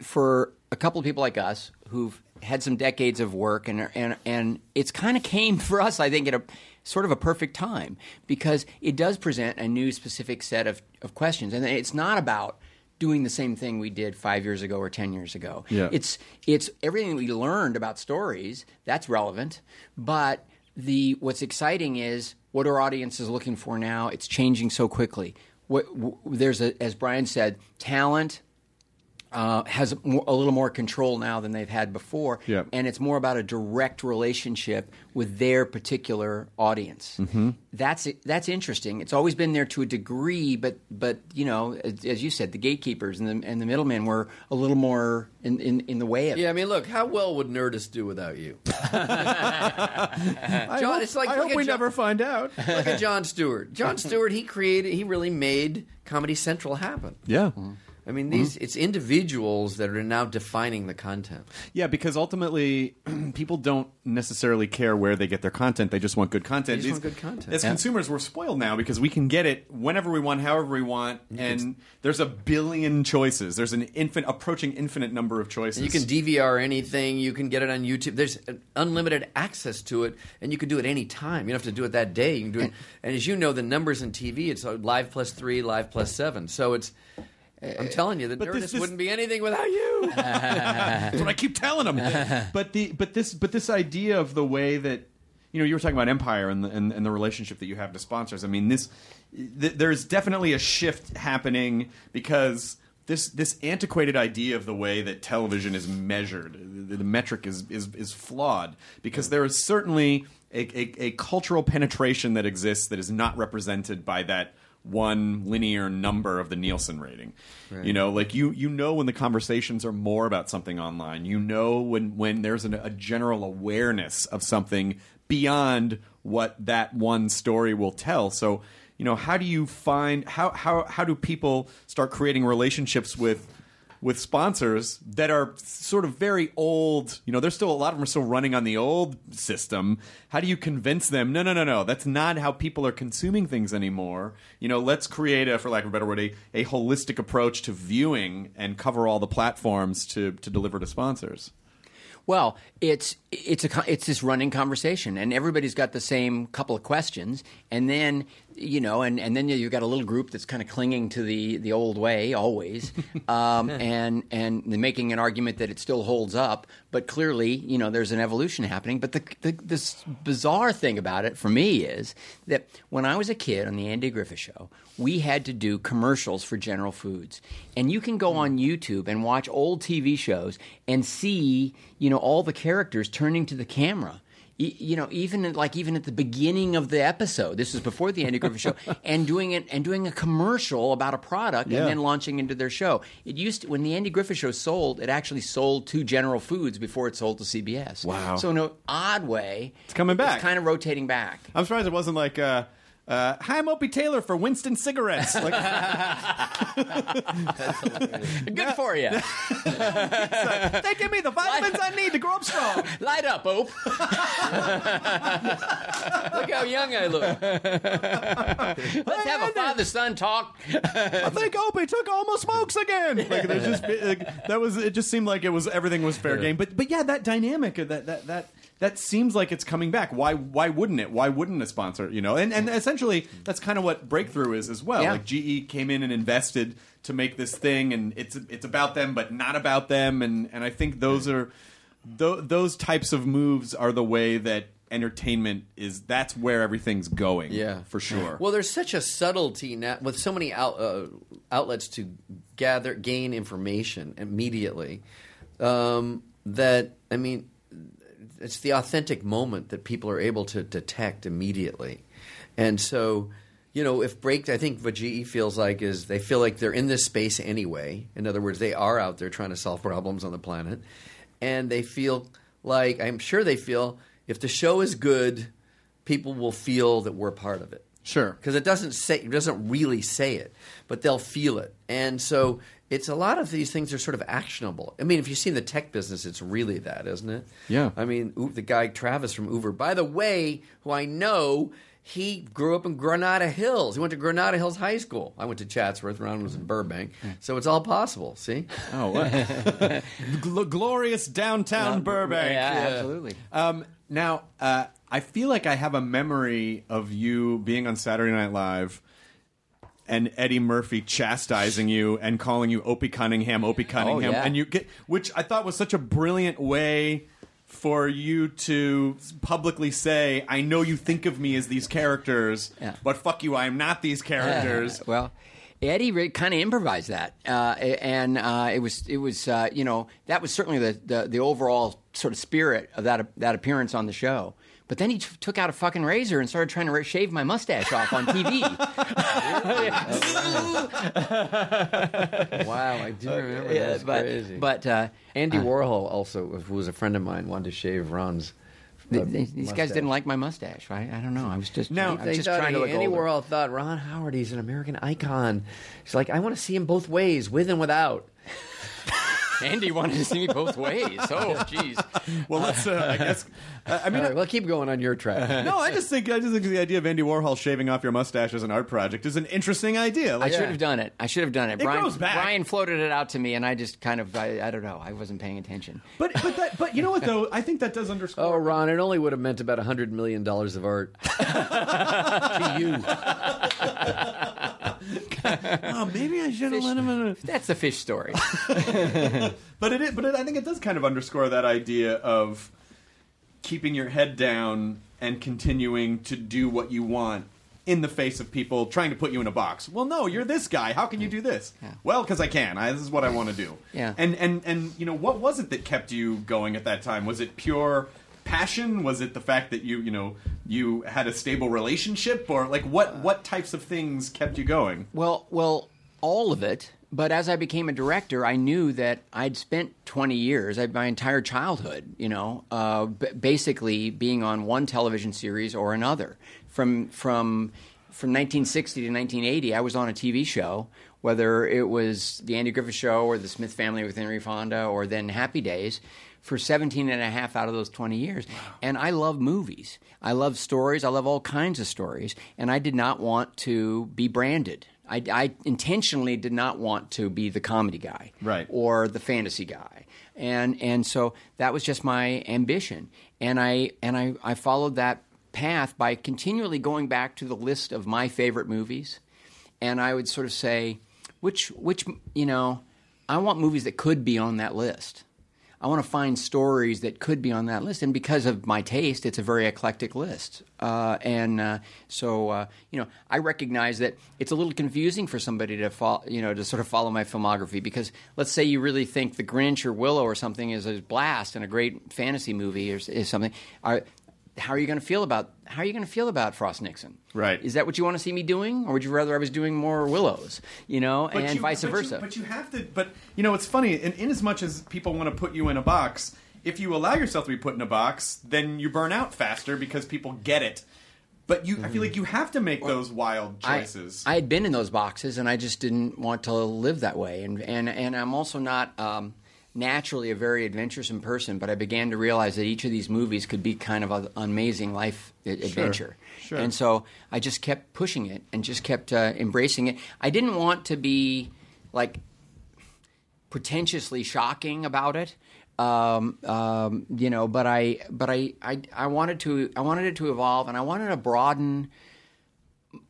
for a couple of people like us who've had some decades of work, and and and it's kind of came for us, I think, at a sort of a perfect time because it does present a new specific set of, of questions, and it's not about doing the same thing we did five years ago or ten years ago. Yeah. It's it's everything we learned about stories that's relevant, but the what's exciting is what our audience is looking for now. It's changing so quickly. What, w- there's a, as Brian said, talent uh, has more, a little more control now than they've had before, Yeah. and it's more about a direct relationship with their particular audience. Mm-hmm. That's that's interesting. It's always been there to a degree, but but you know, as, as you said, the gatekeepers and the and the middlemen were a little more in, in, in the way of. Yeah, I mean, look, how well would Nerdist do without you? John, hope, it's like- I hope we John- never find out. Look at Jon Stewart. Jon Stewart, he created, he really made Comedy Central happen. Yeah. I mean, these it's individuals that are now defining the content. Yeah, because ultimately, people don't necessarily care where they get their content. They just want good content. They just These- want good content. As Yeah. consumers, we're spoiled now because we can get it whenever we want, however we want, and there's a billion choices. There's an infinite, approaching infinite number of choices. You can DVR anything. You can get it on YouTube. There's unlimited access to it, and you can do it any time. You don't have to do it that day. You can do it. And as you know, the numbers in TV, it's uh, live plus three, live plus seven. So it's. I'm telling you, the But Nerdist this- this- wouldn't be anything without you. That's what I keep telling them. but the but this but this idea of the way that you know you were talking about Empire and the, and, and the relationship that you have to sponsors. I mean this th- there's definitely a shift happening because this this antiquated idea of the way that television is measured the, the metric is, is is flawed because there is certainly a, a, a cultural penetration that exists that is not represented by that one linear number of the Nielsen rating. You know, like you you know when the conversations are more about something online. You know when when there's an, a general awareness of something beyond what that one story will tell. So, you know, how do you find how how how do people start creating relationships with with sponsors that are sort of very old. You know, there's still a lot of them are still running on the old system. How do you convince them? No, no, no, no. That's not how people are consuming things anymore. You know, let's create a, for lack of a better word, a, a holistic approach to viewing and cover all the platforms to to deliver to sponsors. Well, it's it's a it's this running conversation, and everybody's got the same couple of questions, and then you know, and, and then you've got a little group that's kind of clinging to the, the old way always, um, and and making an argument that it still holds up, but clearly, you know, there's an evolution happening. But the, the this bizarre thing about it for me is that when I was a kid on the Andy Griffith Show, we had to do commercials for General Foods, and you can go on YouTube and watch old TV shows and see, you know, all the characters turning to the camera you know, even at, like even at the beginning of the episode, this was before the Andy Griffith Show, and doing it and doing a commercial about a product Yeah. and then launching into their show. It used to, when the Andy Griffith Show sold, it actually sold to General Foods before it sold to CBS. Wow. So in an odd way, It's coming back. It's kind of rotating back. I'm surprised it wasn't like, uh, uh, "Hi, I'm Opie Taylor for Winston cigarettes." Like, Good for you. they give me the vitamins I need to grow up strong. Light up, Ope. Look how young I look. Let's have a father-son talk. I think Opie took all my smokes again. Like, there's just like, that was it. Just seemed like it was everything was fair game. But but yeah, that dynamic of that that that that seems like it's coming back. Why why wouldn't it? Why wouldn't a sponsor? You know, and and essentially that's kind of what Breakthrough is as well. Yeah. Like GE came in and invested to make this thing, and it's it's about them, but not about them. And and I think those are th- those types of moves are the way that entertainment is. That's where everything's going. Yeah, for sure. Well, there's such a subtlety now with so many out, uh, outlets to gather, gain information immediately. Um, that I mean, it's the authentic moment that people are able to detect immediately, and so. You know, if break, I think what GE feels like is they feel like they're in this space anyway. In other words, they are out there trying to solve problems on the planet, and they feel like I'm sure they feel if the show is good, people will feel that we're part of it. Sure. because it doesn't say it doesn't really say it, but they'll feel it, and so it's a lot of these things are sort of actionable. I mean, if you see in the tech business, it's really that, isn't it? Yeah. I mean, the guy Travis from Uber, by the way, who I know. He grew up in Granada Hills. He went to Granada Hills High School. I went to Chatsworth. Ron was in Burbank. So it's all possible. See? Oh, what? Gl- glorious downtown Burbank. Yeah, absolutely. Um, now, uh, I feel like I have a memory of you being on Saturday Night Live and Eddie Murphy chastising you and calling you Opie Cunningham, Opie Cunningham, yeah. and you get, which I thought was such a brilliant way for you to publicly say, "I know you think of me as these characters, Yeah. but fuck you, I am not these characters." well, Eddie kind of improvised that, uh, and uh, it was it was uh, you know that was certainly the, the the overall sort of spirit of that that appearance on the show. But then he t- took out a fucking razor and started trying to ra- shave my mustache off on TV. Wow, I do remember. Yeah, That's but crazy. but uh, Andy Warhol also, who was a friend of mine, wanted to shave Ron's. uh, th- th- these guys didn't like my mustache, right? I don't know. I was just Now- I was They just thought trying to he- look Andy older. Warhol thought Ron Howard, he's an American icon. He's like, I want to see him both ways, with and without. Andy wanted to see me both ways. Oh, jeez. Well, let's. Uh, I guess. Uh, I mean, right, well, keep going on your track. no, I just think I just think the idea of Andy Warhol shaving off your mustache as an art project is an interesting idea. I Like, should have done it. I should have done it. It Brian, back. Brian floated it out to me, and I just kind of, I, I don't know, I wasn't paying attention. but but that but you know what though? I think that does underscore. Oh. Ron, it only would have meant about $100 million of art to you. oh, maybe I should have let him. In a... That's a fish story. But it but it, I think it does kind of underscore that idea of keeping your head down and continuing to do what you want in the face of people trying to put you in a box. Well, no, you're this guy. How can you do this? Yeah. Well, because I can. I, this is what I want to do. Yeah. And and and you know what was it that kept you going at that time? Was it pure passion? Was it the fact that you you know you had a stable relationship, or like what what types of things kept you going? well, well, all of it. But as I became a director, I knew that I'd spent 20 years, my entire childhood, you know, uh, b- basically being on one television series or another. From from from 1960 to 1980, I was on a TV show whether it was the Andy Griffith Show or the Smith Family with Henry Fonda or then Happy Days for 17 and a half out of those 20 years. And I love movies. I love stories. I love all kinds of stories. And I did not want to be branded. I, I intentionally did not want to be the comedy guy Right. or the fantasy guy. And and so that was just my ambition. And I and I, I followed that path by continually going back to the list of my favorite movies. And I would sort of say, which which you know, I want movies that could be on that list. I want to find stories that could be on that list, and because of my taste, it's a very eclectic list. Uh, and uh, so, uh, you know, I recognize that it's a little confusing for somebody to follow, you know, to sort of follow my filmography. Because let's say you really think The Grinch or Willow or something is a blast and a great fantasy movie or is something. Are, how are you going to feel about how are you going to feel about Frost Nixon? Right. Is that what you want to see me doing, or would you rather I was doing more Willows? You know, But and you- vice but you- versa. but you have to. But you know, it's funny. In, in as much as people want to put you in a box, if you allow yourself to be put in a box, then you burn out faster because people get it. But you, I feel like you have to make those wild I- choices. I, had been in those boxes, and I just didn't want to live that way. And and and I'm also not um, naturally a very adventuresome person, but I began to realize that each of these movies could be kind of an amazing life adventure. Sure. And so I just kept pushing it and just kept uh, embracing it. I didn't want to be like pretentiously shocking about it. Um, um, you know, but I, but I, I, I wanted to, I wanted it to evolve, and I wanted to broaden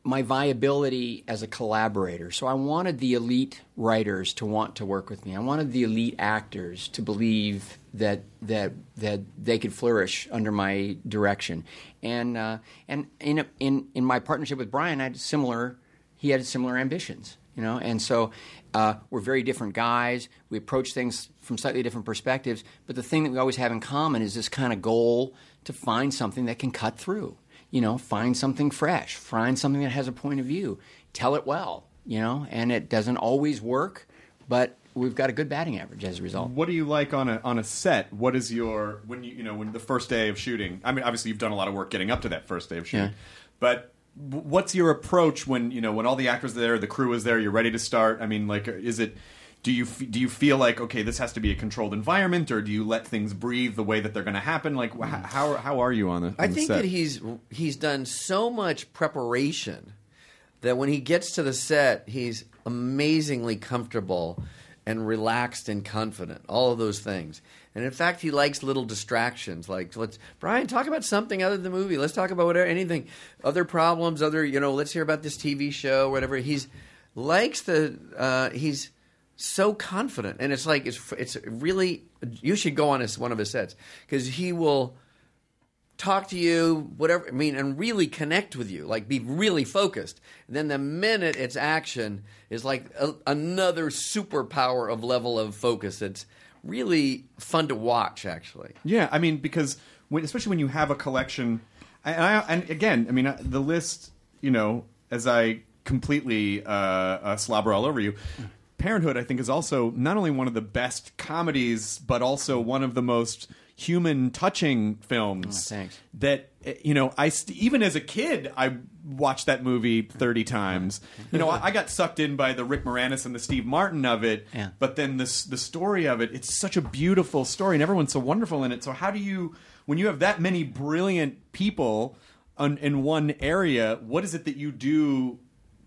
my viability as a collaborator. So I wanted the elite writers to want to work with me. I wanted the elite actors to believe that that that they could flourish under my direction. And uh, and in in in my partnership with Brian, I had similar. He had similar ambitions, you know. And so uh, we're very different guys. We approach things from slightly different perspectives. But the thing that we always have in common is this kind of goal to find something that can cut through you know, find something fresh, find something that has a point of view, tell it well, you know, and it doesn't always work, but we've got a good batting average as a result. what do you like on a on a set? What is your when you you know when the first day of shooting? I mean, obviously you've done a lot of work getting up to that first day of shooting, Yeah. but what's your approach when you know when all the actors are there, the crew is there, you're ready to start? I mean, like, is it do you f- do you feel like okay, this has to be a controlled environment, or do you let things breathe the way that they're going to happen? Like, wh- how how are you on the? On I think set? that he's he's done so much preparation that when he gets to the set, he's amazingly comfortable and relaxed and confident. All of those things. And in fact, he likes little distractions. Like, let's Brian talk about something other than the movie. Let's talk about whatever, anything, other problems, other you know. Let's hear about this TV show, whatever. He's likes the. Uh, he's so confident, and it's like it's it's really. You should go on his one of his sets because he will talk to you, whatever. I mean, and really connect with you, like be really focused. And then the minute it's action is like a, another superpower of level of focus. It's really fun to watch, actually. Yeah, I mean because when, especially when you have a collection, and, I, and again, I mean uh, the list. You know, as I completely uh, uh, slobber all over you. Parenthood, I think, is also not only one of the best comedies, but also one of the most human, touching films. Oh, thanks. That uh, you know, I st- even as a kid, I watched that movie thirty times. You know, I, I got sucked in by the Rick Moranis and the Steve Martin of it. Yeah. But then this the story of it, it's such a beautiful story, and everyone's so wonderful in it. So how do you, when you have that many brilliant people on, in one area, what is it that you do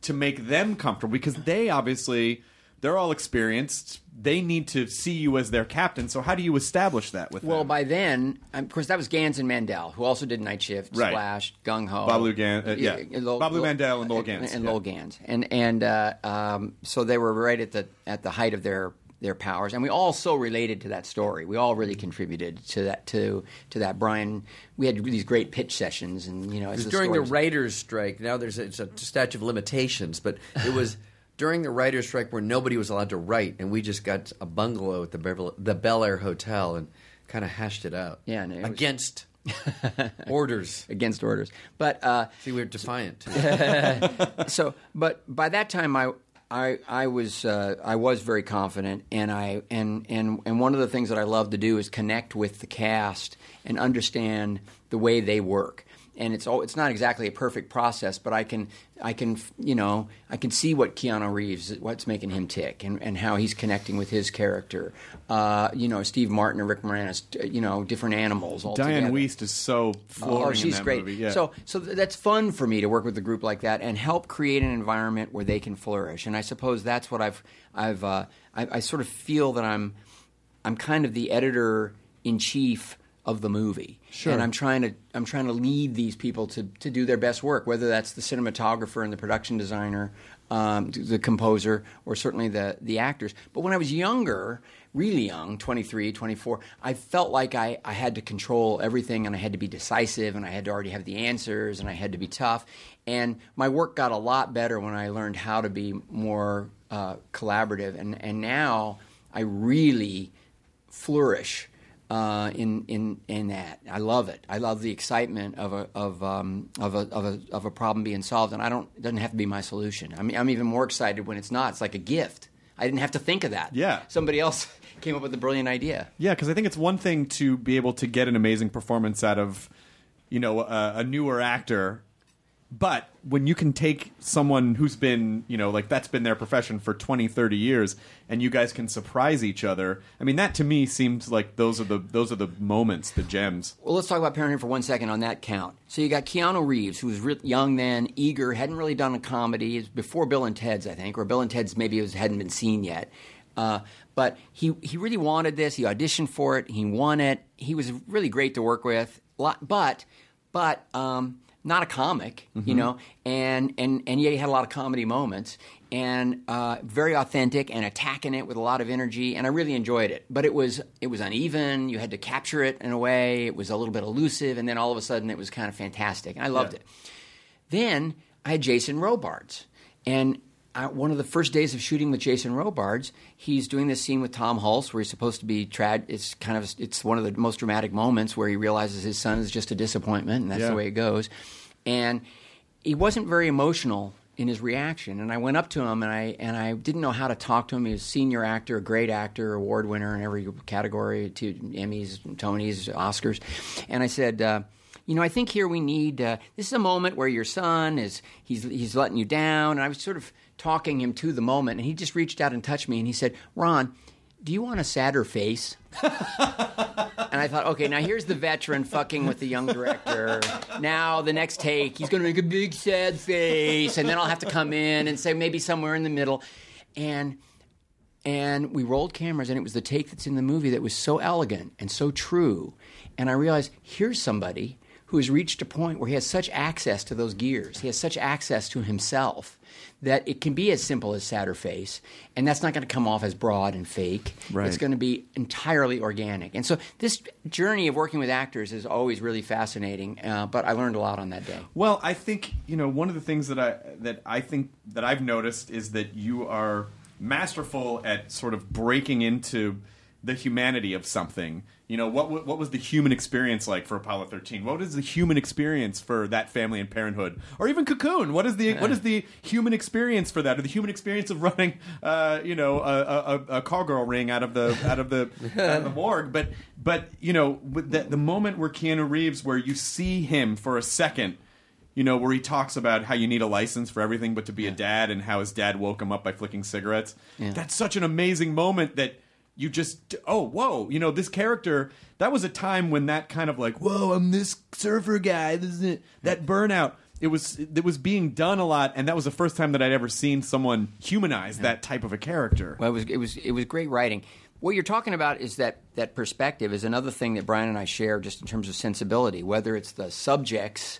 to make them comfortable? Because they obviously they're all experienced. They need to see you as their captain. So how do you establish that with them? Well, them? by then, um, of course, that was Ganz and Mandel, who also did Night Shift, Right. Splash, Gung Ho, Babaloo Gan- uh, yeah. Babaloo Mandel and Lowell Ganz, and yeah. Lowell Ganz, and and uh, um, so they were right at the at the height of their their powers, and we all so related to that story. We all really contributed to that to to that. Brian, we had these great pitch sessions, and you know, It was the during the stories- writers' strike. Now there's a, it's a statute of limitations, but it was during the writers' strike where nobody was allowed to write, and we just got a bungalow at the Beverly, the Bel Air Hotel and kind of hashed it out. Yeah, and it was- against orders. against orders, but. Uh, See, we're defiant. so but by that time I I, I was uh, I was very confident and I and, and and one of the things that I love to do is connect with the cast and understand the way they work and it's all, it's not exactly a perfect process, but I can I can you know I can see what Keanu Reeves what's making him tick and, and how he's connecting with his character. Uh, you know, Steve Martin and Rick Moranis, you know, different animals. All Diane. Wiest is so flooring Oh, she's that great. Yeah. So, so that's fun for me to work with a group like that and help create an environment where they can flourish. And I suppose that's what I've, I've, uh, I, I sort of feel that I'm, I'm kind of the editor in chief of the movie. Sure. And I'm trying to, I'm trying to lead these people to, to do their best work, whether that's the cinematographer and the production designer, um, the composer, or certainly the, the actors. But when I was younger, really young 23 24 i felt like I, I had to control everything and i had to be decisive and i had to already have the answers and i had to be tough and my work got a lot better when i learned how to be more uh, collaborative and, and now i really flourish uh, in in in that. I love it. I love the excitement of a of um, of a of a of a problem being solved, and I don't. It doesn't have to be my solution. I mean, I'm even more excited when it's not. It's like a gift. I didn't have to think of that. Yeah. somebody else came up with a brilliant idea. Yeah, because I think it's one thing to be able to get an amazing performance out of, you know, a, a newer actor, but when you can take someone who's been, you know, like that's been their profession for 20, 30 years, and you guys can surprise each other. I mean, that to me seems like those are the those are the moments, the gems. Well, let's talk about parenting for one second on that count. So you got Keanu Reeves, who was re- young then, eager, hadn't really done a comedy. Before Bill and Ted's, I think, or Bill and Ted's maybe it was, hadn't been seen yet. Uh, but he he really wanted this. He auditioned for it. He won it. He was really great to work with. Lot- But but um, not a comic, you know, and and and yet he had a lot of comedy moments and uh, very authentic and attacking it with a lot of energy, and I really enjoyed it. But it was it was uneven. You had to capture it in a way. It was a little bit elusive, and then all of a sudden it was kind of fantastic, and I loved Yeah. it. Then I had Jason Robards, and I, one of the first days of shooting with Jason Robards, he's doing this scene with Tom Hulce where he's supposed to be trad. It's kind of it's one of the most dramatic moments where he realizes his son is just a disappointment, and that's Yeah. the way it goes. And he wasn't very emotional in his reaction, and I went up to him and I and I didn't know how to talk to him. He was a senior actor, a great actor, award winner in every category, two Emmys, Tonys, Oscars, and I said. Uh, you know, I think here we need. Uh, this is a moment where your son is he's he's letting you down, and I was sort of talking him to the moment, and he just reached out and touched me, and he said, "Ron, do you want a sadder face?" and I thought, okay, now here's the veteran fucking with the young director. Now the next take, he's going to make a big sad face, and then I'll have to come in and say maybe somewhere in the middle, and and we rolled cameras and it was the take that's in the movie that was so elegant and so true and i realized here's somebody who has reached a point where he has such access to those gears he has such access to himself that it can be as simple as sadder face and that's not going to come off as broad and fake Right. it's going to be entirely organic and so this journey of working with actors is always really fascinating uh, but i learned a lot on that day Well, I think you know one of the things that I that I think that I've noticed is that you are masterful at sort of breaking into the humanity of something. You know what what was the human experience like for Apollo 13? What is the human experience for that family in Parenthood, or even Cocoon? What is the what is the human experience for that, or the human experience of running, uh, you know, a, a, a- cowgirl ring out of the out of the, out of the morgue? But but you know, the, the moment where Keanu Reeves, where you see him for a second you know, where he talks about how you need a license for everything but to be a dad and how his dad woke him up by flicking cigarettes. That's such an amazing moment that you just, oh, whoa, you know, this character, that was a time when that kind of like, whoa, I'm this surfer guy, this is it, that burnout. It was it was being done a lot, and that was the first time that I'd ever seen someone humanize that type of a character. Well, it was it was it was great writing. What you're talking about is that that perspective is another thing that Brian and I share, just in terms of sensibility. Whether it's the subjects,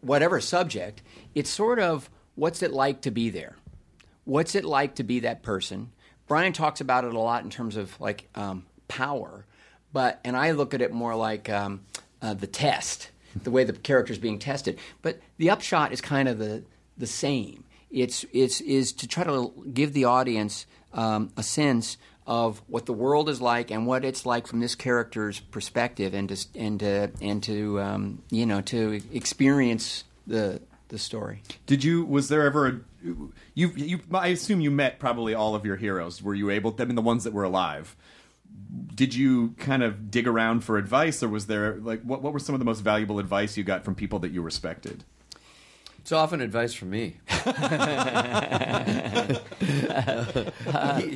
whatever subject, it's sort of what's it like to be there. What's it like to be that person? Brian talks about it a lot in terms of like um, power, but and I look at it more like um, uh, the test, the way the character is being tested. But the upshot is kind of the the same. It's it's is to try to give the audience um, a sense of what the world is like and what it's like from this character's perspective, and to and to and to um, you know to experience the the story. Did you? Was there ever a? You, you. I assume you met probably all of your heroes. Were you able? I mean, the ones that were alive. did you kind of dig around for advice, or was there like what what were some of the most valuable advice you got from people that you respected? It's often advice from me. he,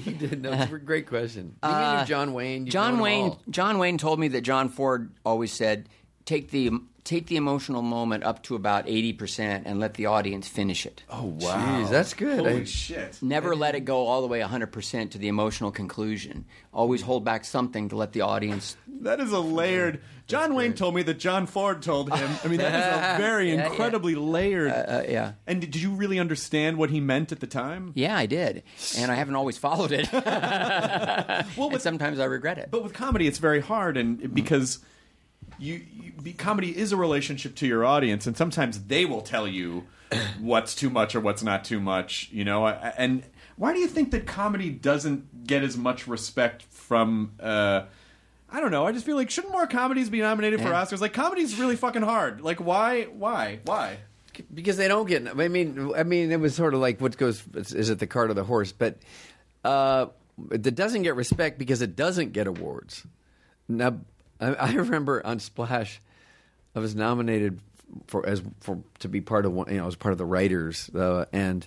he did. No, it's a great question. You knew uh, John Wayne. You've John Wayne. John Wayne told me that John Ford always said, "Take the take the emotional moment up to about eighty percent and let the audience finish it. Oh Jeez, that's good. Holy I- shit! Never let it go all the way hundred percent to the emotional conclusion. Always hold back something to let the audience. That is a layered. John Wayne told me that John Ford told him. I mean, that is a very Yeah, yeah. incredibly layered. Uh, yeah, and did you really understand what he meant at the time? yeah, I did, and I haven't always followed it. Well, and sometimes I regret it. But with comedy, it's very hard, and because you, you be, comedy is a relationship to your audience, and sometimes they will tell you what's too much or what's not too much. You know, and why do you think that comedy doesn't get as much respect from? Uh, I don't know. I just feel like shouldn't more comedies be nominated for Oscars? Like comedy's really fucking hard. Like why? Why? Why? because they don't get. I mean, I mean, it was sort of like what goes. Is it the cart or the horse? But uh, it doesn't get respect because it doesn't get awards. Now, I, I remember on Splash, I was nominated for as for to be part of one. You know, I was part of the writers, uh, and.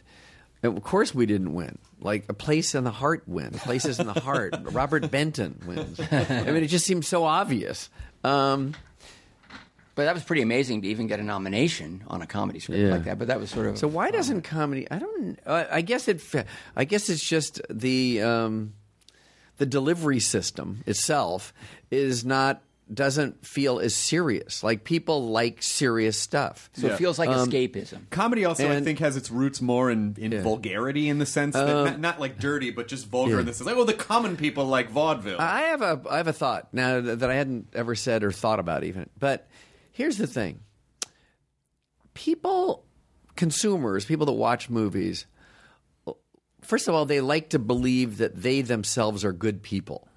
and of course, we didn't win. Like a place in the heart wins. Places in the heart. Robert Benton wins. I mean, it just seems so obvious. Um, But that was pretty amazing to even get a nomination on a comedy script Yeah. like that. But that was sort of So why doesn't comedy? I don't. I guess it. I guess it's just the um, the delivery system itself is not doesn't feel as serious. Like people like serious stuff. So Yeah. it feels like Um, escapism. Comedy also, I think, has its roots more in, in Yeah. vulgarity in the sense that Um, not, not like dirty, but just vulgar yeah. in the sense like, well, the common people like vaudeville. I have a I have a thought now that that I hadn't ever said or thought about even. But here's the thing: people, consumers, people that watch movies, first of all, they like to believe that they themselves are good people.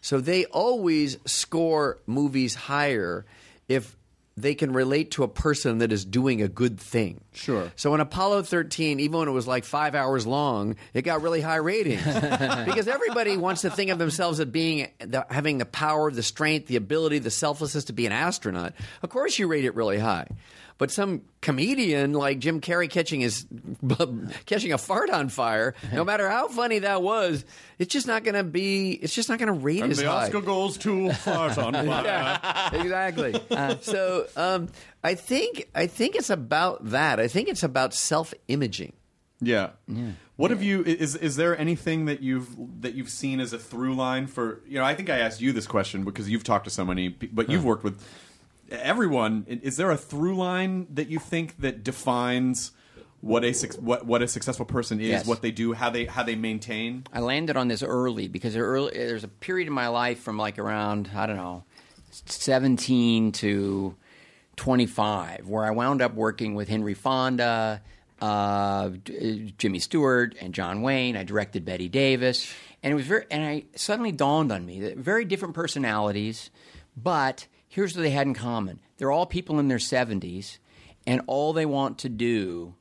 So they always score movies higher if they can relate to a person that is doing a good thing. Sure. So in Apollo 13, even when it was like five hours long, it got really high ratings because everybody wants to think of themselves as being the, having the power, the strength, the ability, the selflessness to be an astronaut. Of course, you rate it really high. But some comedian like Jim Carrey catching his catching a fart on fire, no matter how funny that was, it's just not going to be. It's just not going to rate and as the high. Oscar goes to Fart on Fire. Yeah, exactly. so um, I think I think it's about that. I think it's about self imaging. Yeah. What have you? Is is there anything that you've that you've seen as a through line for? You know, I think I asked you this question because you've talked to so many, but you've worked with everyone. Is there a through line that you think that defines what a what what a successful person is, Yes. what they do, how they how they maintain? I landed on this early because there early, there's a period in my life from like around I don't know, seventeen to twenty five where I wound up working with Henry Fonda, uh, Jimmy Stewart, and John Wayne. I directed Bette Davis, and it was very. And I suddenly dawned on me that very different personalities, but here's what they had in common: they're all people in their seventies, and all they want to do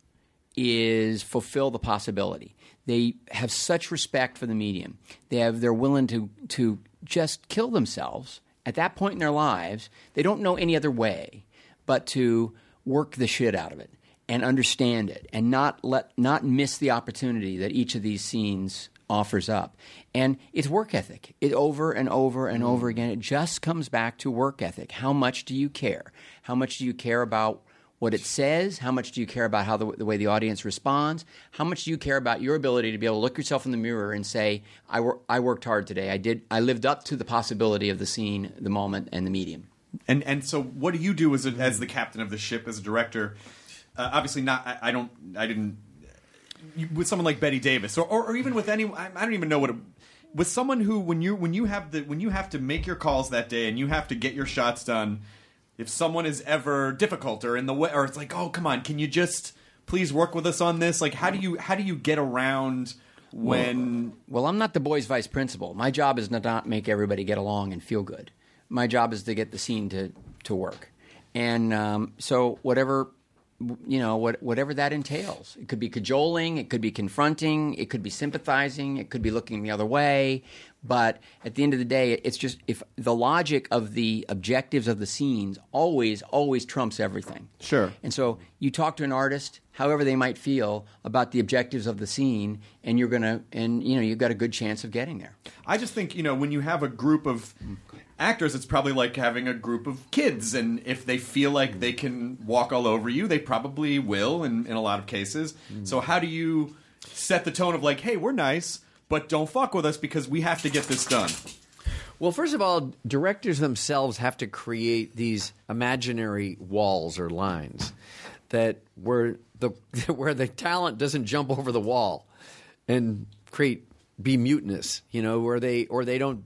is fulfill the possibility. They have such respect for the medium. They have they're willing to to just kill themselves at that point in their lives. They don't know any other way but to work the shit out of it and understand it and not let not miss the opportunity that each of these scenes offers up. And it's work ethic. It over and over and over again. It just comes back to work ethic. How much do you care? How much do you care about what it says? How much do you care about how the, the way the audience responds? How much do you care about your ability to be able to look yourself in the mirror and say, "I, wor- I worked hard today. I did. I lived up to the possibility of the scene, the moment, and the medium." And and so, what do you do as a, as the captain of the ship, as a director? Uh, obviously, not. I, I don't. I didn't. With someone like Bette Davis, or or, or even with any, I, I don't even know what. A, with someone who, when you when you have the when you have to make your calls that day and you have to get your shots done, if someone is ever difficult or in the way, or it's like, oh come on, can you just please work with us on this? Like, how do you how do you get around when? Well, I'm not the boys' vice principal. My job is to not make everybody get along and feel good. My job is to get the scene to, to work. And um, so, whatever you know what, whatever that entails. It could be cajoling, it could be confronting, it could be sympathizing, it could be looking the other way. But at the end of the day, it's just if the logic of the objectives of the scenes always, always trumps everything. Sure. And so you talk to an artist, however they might feel about the objectives of the scene, and you're gonna, and you know, you've got a good chance of getting there. I just think you know when you have a group of actors, it's probably like having a group of kids, and if they feel like they can walk all over you, they probably will in, in a lot of cases. Mm. So how do you set the tone of like, hey, we're nice, but don't fuck with us because we have to get this done? Well, first of all, directors themselves have to create these imaginary walls or lines that where the where the talent doesn't jump over the wall and create be mutinous, you know, or they or they don't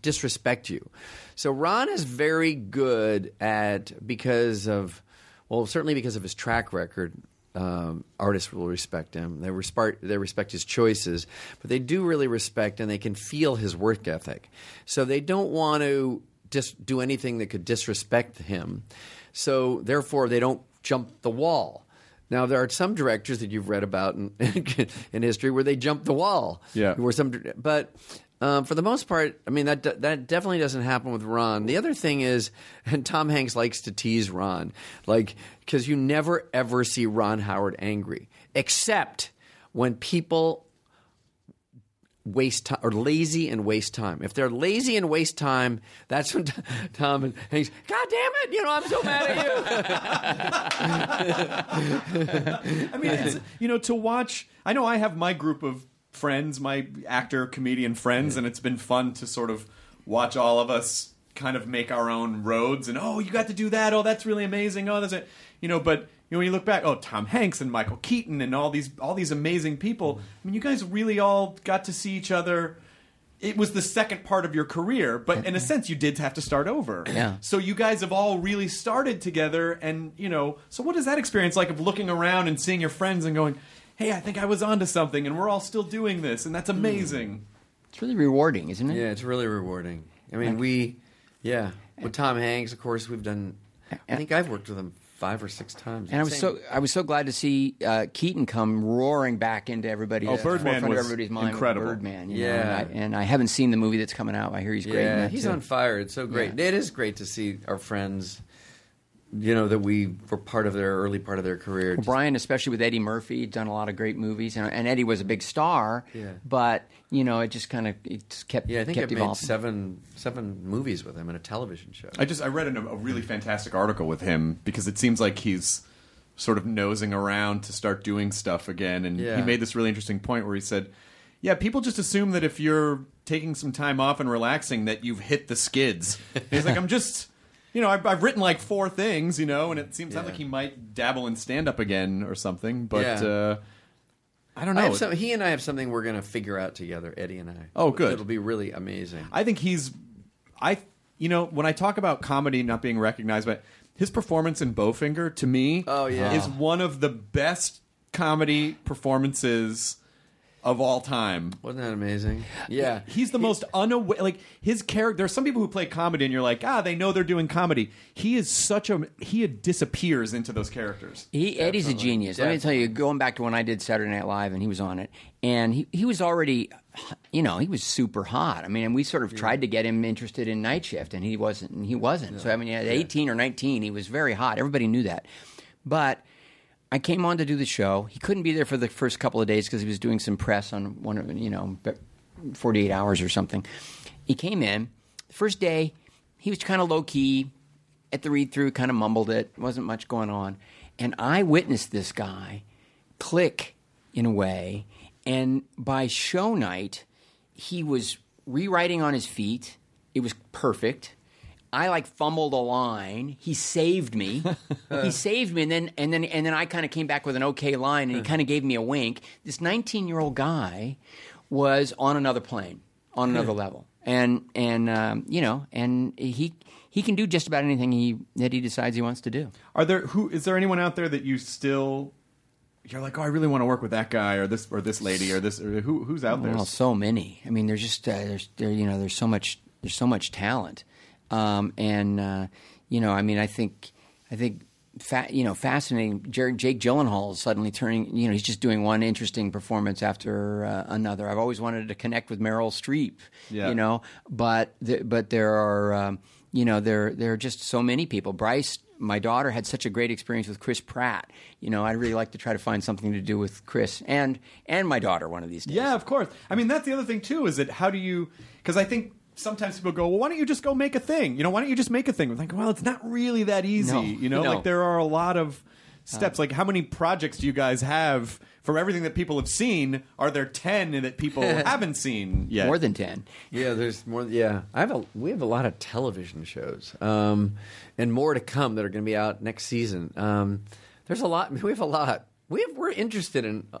disrespect you. So Ron is very good at because of well, certainly because of his track record. Um, artists will respect him. They respect they respect his choices, but they do really respect and they can feel his work ethic. So they don't want to just do anything that could disrespect him. So therefore, they don't jump the wall. Now there are some directors that you've read about in, in history where they jump the wall. Yeah. Where some, but um, for the most part, I mean that that definitely doesn't happen with Ron. The other thing is, and Tom Hanks likes to tease Ron, like because you never ever see Ron Howard angry, except when people waste time or lazy and waste time. If they're lazy and waste time, that's when Tom and Hanks, God damn it, you know, I'm so mad at you. I mean, it's, you know, to watch. I know I have my group of friends, my actor comedian friends, and it's been fun to sort of watch all of us kind of make our own roads. And oh, you got to do that. Oh, that's really amazing. Oh, that's it. You know, but you know when you look back, oh, Tom Hanks and Michael Keaton and all these all these amazing people. Mm-hmm. I mean, you guys really all got to see each other. It was the second part of your career, but in a mm-hmm. sense, you did have to start over. Yeah. So you guys have all really started together, and you know. So what is that experience like of looking around and seeing your friends and going, "Hey, I think I was onto something, and we're all still doing this, and that's hmm. amazing." It's really rewarding, isn't it? yeah, it's really rewarding. I mean, we, yeah, with Tom Hanks, of course, we've done. I think I've worked with him five or six times. And I was Same- so I was so glad to see uh, Keaton come roaring back into everybody's Oh, Birdman was everybody's mind. incredible. Birdman, you know, Yeah. and, I, and I haven't seen the movie that's coming out. I hear he's great. in Yeah, that, he's too. on fire. It's so great. Yeah. It is great to see our friends. You know that we were part of their early part of their career. Well, Brian, especially with Eddie Murphy, done a lot of great movies, and, and Eddie was a big star. Yeah. But you know, it just kind of it just kept yeah, I think kept I've made seven seven movies with him and a television show. I just I read an, a really fantastic article with him because it seems like he's sort of nosing around to start doing stuff again, and Yeah. he made this really interesting point where he said, "Yeah, people just assume that if you're taking some time off and relaxing, that you've hit the skids." And he's like, "I'm just." You know, I've, I've written like four things, you know, and it seems Yeah. like he might dabble in stand up again or something. But Yeah. uh, I don't know. I some, he and I have something we're going to figure out together, Eddie and I. Oh, good. It'll be really amazing. I think he's, I, you know, when I talk about comedy not being recognized, but his performance in Bowfinger to me, Oh, yeah. is one of the best comedy performances of all time. Wasn't that amazing? Yeah. He's the most unaware. Like his character. There are some people who play comedy, and you're like, ah, they know they're doing comedy. He is such a he disappears into those characters. He, Eddie's a genius. Let me tell you, going back to when I did Saturday Night Live and he was on it, and he, he was already, you know, he was super hot. I mean, and we sort of tried to get him interested in Night Shift, and he wasn't. And he wasn't. So I mean, at 18 or 19, he was very hot. Everybody knew that. But I came on to do the show. He couldn't be there for the first couple of days because he was doing some press on one of you know, 48 hours or something. He came in. The first day, he was kind of low key at the read through, kind of mumbled it. Wasn't much going on. And I witnessed this guy click in a way. And by show night, he was rewriting on his feet. It was perfect. I like fumbled a line. He saved me. he saved me, and then and then and then I kind of came back with an okay line, and he kind of gave me a wink. This 19 year old guy was on another plane, on another level, and and um, you know, and he he can do just about anything he that he decides he wants to do. Are there who is there anyone out there that you still you're like, oh, I really want to work with that guy or this or this lady or this or who who's out there? Well, so many. I mean, there's just uh, there's there you know there's so much there's so much talent, um, and uh, you know I mean I think I think fa- you know, fascinating. Jer- Jake Gyllenhaal is suddenly turning. You know, he's just doing one interesting performance after uh, another. I've always wanted to connect with Meryl Streep. Yeah. You know, but th- but there are um, you know there there are just so many people. Bryce, my daughter, had such a great experience with Chris Pratt. You know, I'd really like to try to find something to do with Chris and and my daughter one of these days. Yeah, of course. I mean, that's the other thing too. Is that how do you? Because I think sometimes people go, "Well, why don't you just go make a thing?" You know, why don't you just make a thing? We're like, well, it's not really that easy. No, you know, no. like there are a lot of steps. like, how many projects do you guys have? For everything that people have seen, are there ten that people haven't seen yet? More than ten. Yeah, there's more. Yeah, I have a. We have a lot of television shows, um, and more to come that are going to be out next season. Um, there's a lot. We have a lot. We have, we're interested in uh,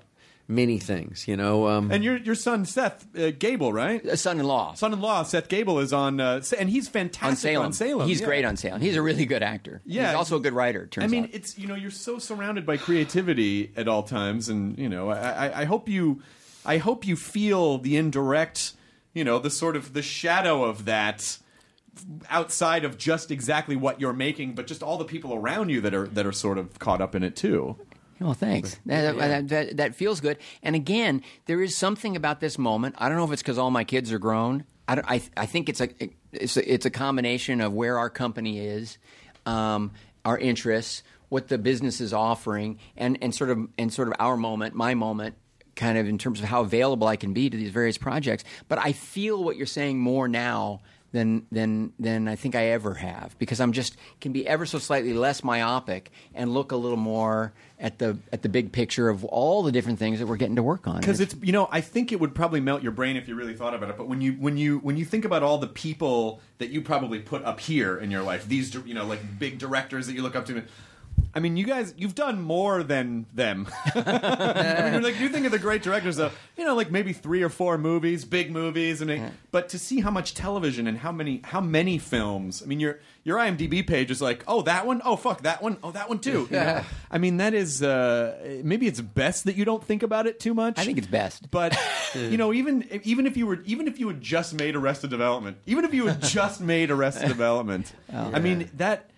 many things. You know, um, And your your son Seth uh, Gabel, right? A son-in-law Son-in-law Seth Gabel is on, uh, and he's fantastic on Salem. On Salem, He's yeah. great on Salem. He's a really good actor. Yeah. he's also a good writer. Turns I mean, out. it's you know you're so surrounded by creativity at all times, and you know I, I, I hope you I hope you feel the indirect, you know, the sort of the shadow of that outside of just exactly what you're making, but just all the people around you that are that are sort of caught up in it too. Well, thanks. That, that, that, that feels good. And again, there is something about this moment. I don't know if it's because all my kids are grown. I, I, I think it's a, it's a it's a combination of where our company is, um, our interests, what the business is offering, and, and sort of and sort of our moment, my moment, kind of in terms of how available I can be to these various projects. But I feel what you're saying more now than than than I think I ever have because I'm just can be ever so slightly less myopic and look a little more at the at the big picture of all the different things that we're getting to work on. because it's you know I think it would probably melt your brain if you really thought about it. But when you when you when you think about all the people that you probably put up here in your life, these you know like big directors that you look up to. I mean, you guys, you've done more than them. I mean, like you think of the great directors, of You know, like maybe three or four movies, big movies, and they- but to see how much television and how many how many films. I mean, your your IMDb page is like, oh, that one, oh fuck, that one, oh, that one too. You know? I mean, that is uh, maybe it's best that you don't think about it too much. I think it's best. But you know, even even if you were even if you had just made Arrested Development, even if you had just made Arrested Development, I mean that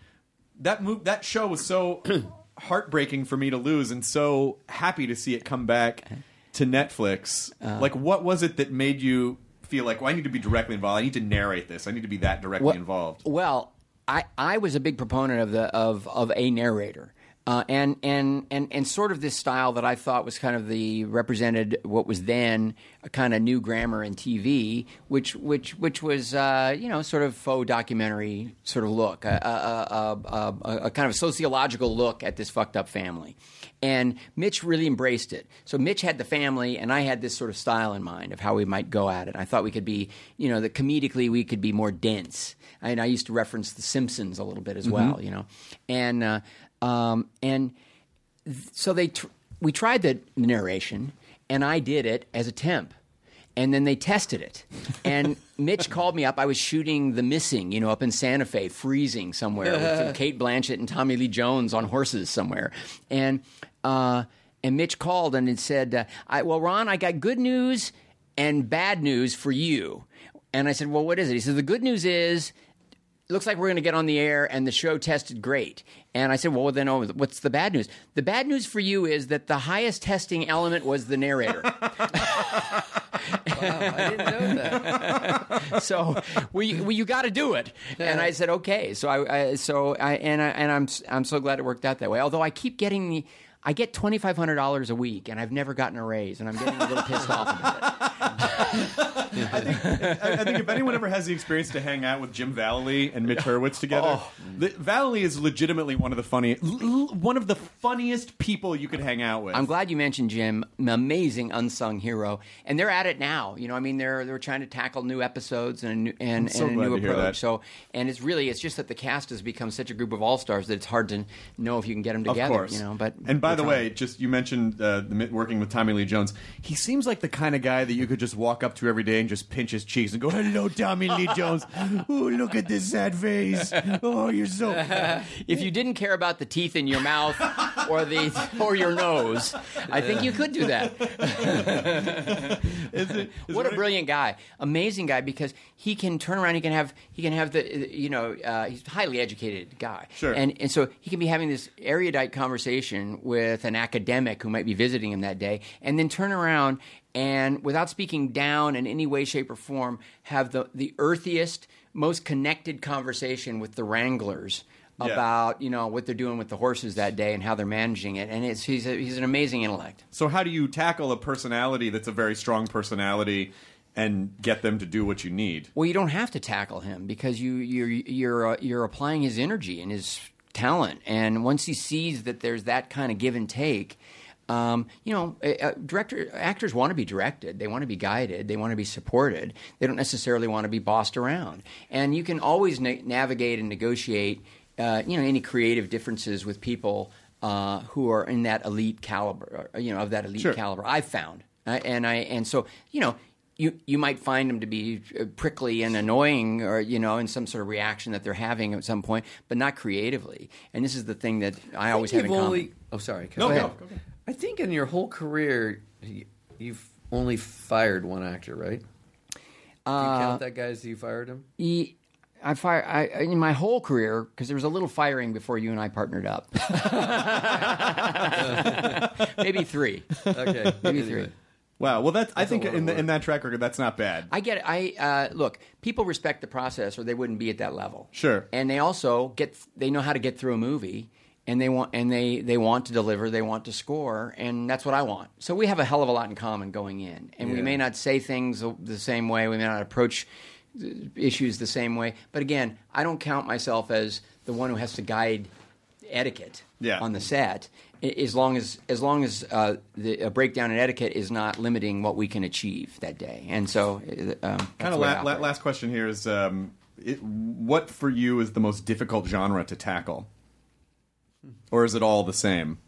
that move that show was so heartbreaking for me to lose, and so happy to see it come back to Netflix. Uh. like, what was it that made you feel like, well, I need to be directly involved. I need to narrate this. I need to be that directly Well- involved. Well, I, I was a big proponent of the of of a narrator. Uh, and, and and and sort of this style that I thought was kind of the represented what was then a kind of new grammar in TV, which which which was uh, you know sort of faux documentary sort of look, a, a, a, a, a kind of sociological look at this fucked up family. And Mitch really embraced it. So Mitch had the family, and I had this sort of style in mind of how we might go at it. I thought we could be, you know, that comedically we could be more dense. And I used to reference The Simpsons a little bit as well, you know, and uh, um, and th- so they tr- we tried the narration, and I did it as a temp. And then they tested it. And Mitch called me up. I was shooting The Missing, you know, up in Santa Fe, freezing somewhere with Cate Blanchett and Tommy Lee Jones on horses somewhere. And uh, and Mitch called and said, uh, I, "Well, Ron, I got good news and bad news for you." And I said, "Well, what is it?" He said, "The good news is." It looks like we're going to get on the air and the show tested great. And I said, well, then oh, what's the bad news? The bad news for you is that the highest testing element was the narrator. wow, I didn't know that. so we, we you got to do it. And I said, okay. So I, I so I and I, and I'm I'm so glad it worked out that way. Although I keep getting the I get twenty five hundred dollars a week, and I've never gotten a raise, and I'm getting a little pissed off about it. I think if anyone ever has the experience to hang out with Jim Vallely and Mitch Hurwitz together, oh. the, Vallely is legitimately one of the funny, l- one of the funniest people you could hang out with. I'm glad you mentioned Jim, an amazing unsung hero, and they're at it now. You know, I mean, they're they're trying to tackle new episodes and a new, and, so and a new approach. So, and it's really it's just that the cast has become such a group of all stars that it's hard to know if you can get them Of together. course, you know. But and by we're the way, just you mentioned uh, the, working with Tommy Lee Jones. He seems like the kind of guy that you could just walk up to every day and just pinch his cheeks and go, "Hello, Tommy Lee Jones. Oh, look at this sad face. Oh, you're so." if you didn't care about the teeth in your mouth or the or your nose, I think you could do that. what a brilliant guy, amazing guy because he can turn around. He can have he can have the you know uh, he's a highly educated guy, Sure. and and so he can be having this erudite conversation with an academic who might be visiting him that day, and then turn around and without speaking down in any way, shape, or form, have the the earthiest, most connected conversation with the wranglers Yeah. about you know what they're doing with the horses that day and how they're managing it. And it's he's a, he's an amazing intellect. So, how do you tackle a personality that's a very strong personality and get them to do what you need? Well, you don't have to tackle him because you you're you're uh, you're applying his energy and his talent, and once he sees that there's that kind of give and take. Um, you know, uh, director actors want to be directed. They want to be guided. They want to be supported. They don't necessarily want to be bossed around. And you can always na- navigate and negotiate, uh, you know, any creative differences with people uh, who are in that elite caliber. uh, You know, of that elite Sure. caliber. I've found, uh, and I and so you know, you you might find them to be uh, prickly and annoying, or you know, in some sort of reaction that they're having at some point, but not creatively. And this is the thing that I always have in common. only- Oh, sorry. No, Go go, ahead. go, go. I think in your whole career, you've only fired one actor, right? Do you Uh, count that guy as you fired him? I fire I, in my whole career because there was a little firing before you and I partnered up. Maybe three. Okay, Maybe anyway. three. Wow. Well, that's, I That's a think lot of in, the, in that track record, that's not bad. I get it. I uh, look. People respect the process, or they wouldn't be at that level. Sure. And they also get. They know how to get through a movie, and they want. And they they want to deliver. They want to score, and that's what I want. So we have a hell of a lot in common going in, and we Yeah. may not say things the same way. We may not approach uh, issues the same way. But again, I don't count myself as the one who has to guide etiquette Yeah. on the set. A- As long as as long as uh, the a breakdown in etiquette is not limiting what we can achieve that day, and so uh, um, kind of la- la- last question here is um, it, what for you is the most difficult genre to tackle? Or is it all the same?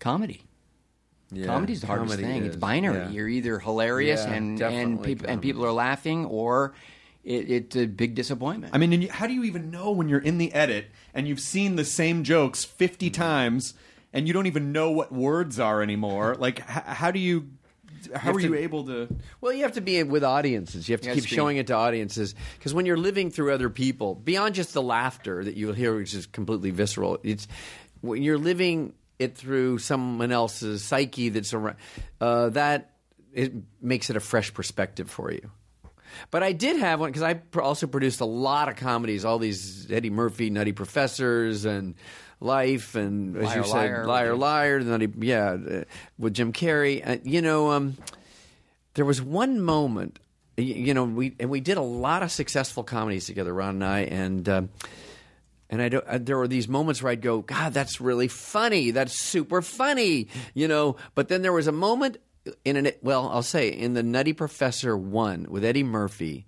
comedy. Yeah, Comedy's the hardest comedy thing. is, It's binary. yeah. You're either hilarious Yeah, and and definitely people and people are laughing, or it, it's a big disappointment. I mean, and you, how do you even know when you're in the edit and you've seen the same jokes 50 times and you don't even know what words are anymore? Like, h- how do you. How have are you able to? Well, you have to be with audiences. You have to keep showing it to audiences because when you're living through other people, beyond just the laughter that you'll hear, which is completely visceral, it's when you're living it through someone else's psyche that's around. Uh, that it makes it a fresh perspective for you. But I did have one because I pr- also produced a lot of comedies, all these Eddie Murphy, Nutty Professors, and Life, and as Liar, you said, Liar. Liar, Liar, the Nutty, yeah, uh, with Jim Carrey. Uh, you know, um, there was one moment, y- you know, we and we did a lot of successful comedies together, Ron and I, and. Um, and I don't, uh, there were these moments where I'd go, God, that's really funny. That's super funny, you know. But then there was a moment in an, well, I'll say in the Nutty Professor one with Eddie Murphy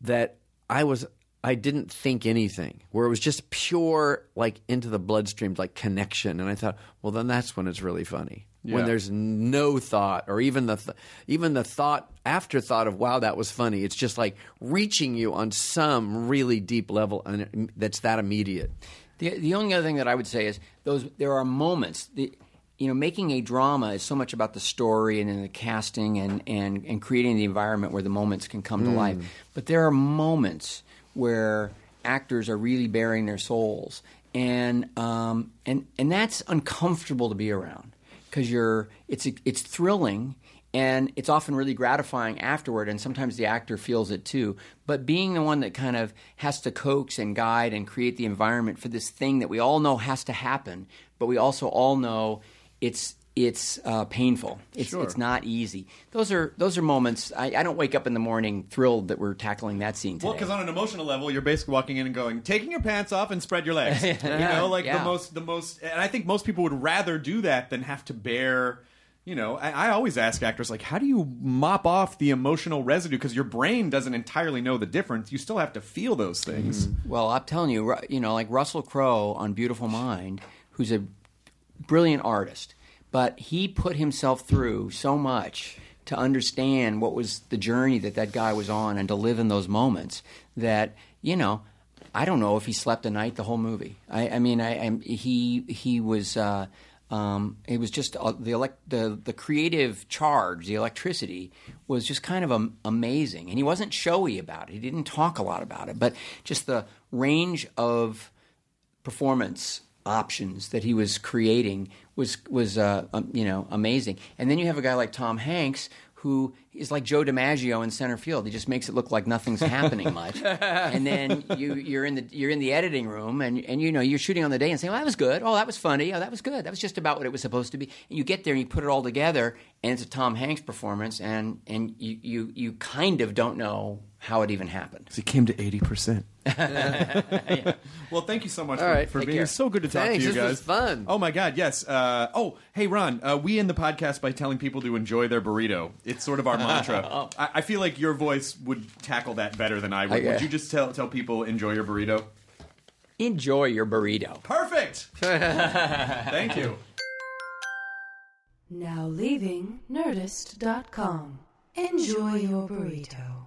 that I was, I didn't think anything, where it was just pure, like into the bloodstream, like connection. And I thought, well, then that's when it's really funny. Yeah. When there's no thought, or even the th- even the thought afterthought of wow that was funny. It's just like reaching you on some really deep level, and that's that immediate. The, the only other thing that I would say is those there are moments. The, you know, making a drama is so much about the story and then the casting and, and, and creating the environment where the moments can come to hmm. life. But there are moments where actors are really baring their souls, and um, and and that's uncomfortable to be around because you're it's it's thrilling and it's often really gratifying afterward and sometimes the actor feels it too. But being the one that kind of has to coax and guide and create the environment for this thing that we all know has to happen but we also all know it's it's uh, painful. It's Sure. it's not easy. Those are those are moments. I, I don't wake up in the morning thrilled that we're tackling that scene today. Well, because on an emotional level, you're basically walking in and going, taking your pants off and spread your legs. you know, like the most, the most, and I think most people would rather do that than have to bear. You know, I, I always ask actors like, how do you mop off the emotional residue? Because your brain doesn't entirely know the difference. You still have to feel those things. Well, I'm telling you, you know, like Russell Crowe on Beautiful Mind, who's a brilliant artist, but he put himself through so much to understand what was the journey that that guy was on and to live in those moments that you know I don't know if he slept a night the whole movie. I, I mean, I, I he he was uh, um, it was just uh, the elect the the creative charge, the electricity was just kind of am- amazing, and he wasn't showy about it. He didn't talk a lot about it, but just the range of performance options that he was creating was was uh, um, you know amazing. And then you have a guy like Tom Hanks who is like Joe DiMaggio in center field. He just makes it look like nothing's happening much. and then you, you're in the you're in the editing room, and and you know you're shooting on the day and saying, "Well, that was good. Oh, that was funny. Oh, that was good. That was just about what it was supposed to be." And you get there and you put it all together, and it's a Tom Hanks performance, and and you you you kind of don't know how it even happened. So He came to eighty percent. Well, thank you so much All for, right, for take being care. so good to talk Thanks, to you this guys. was fun. Oh my god, yes. Uh, oh, hey Ron, uh, we end the podcast by telling people to enjoy their burrito. It's sort of our mantra. I, I feel like your voice would tackle that better than I would. Okay. Would you just tell tell people enjoy your burrito? Enjoy your burrito. Perfect. thank you. Now leaving Nerdist.com. Enjoy your burrito.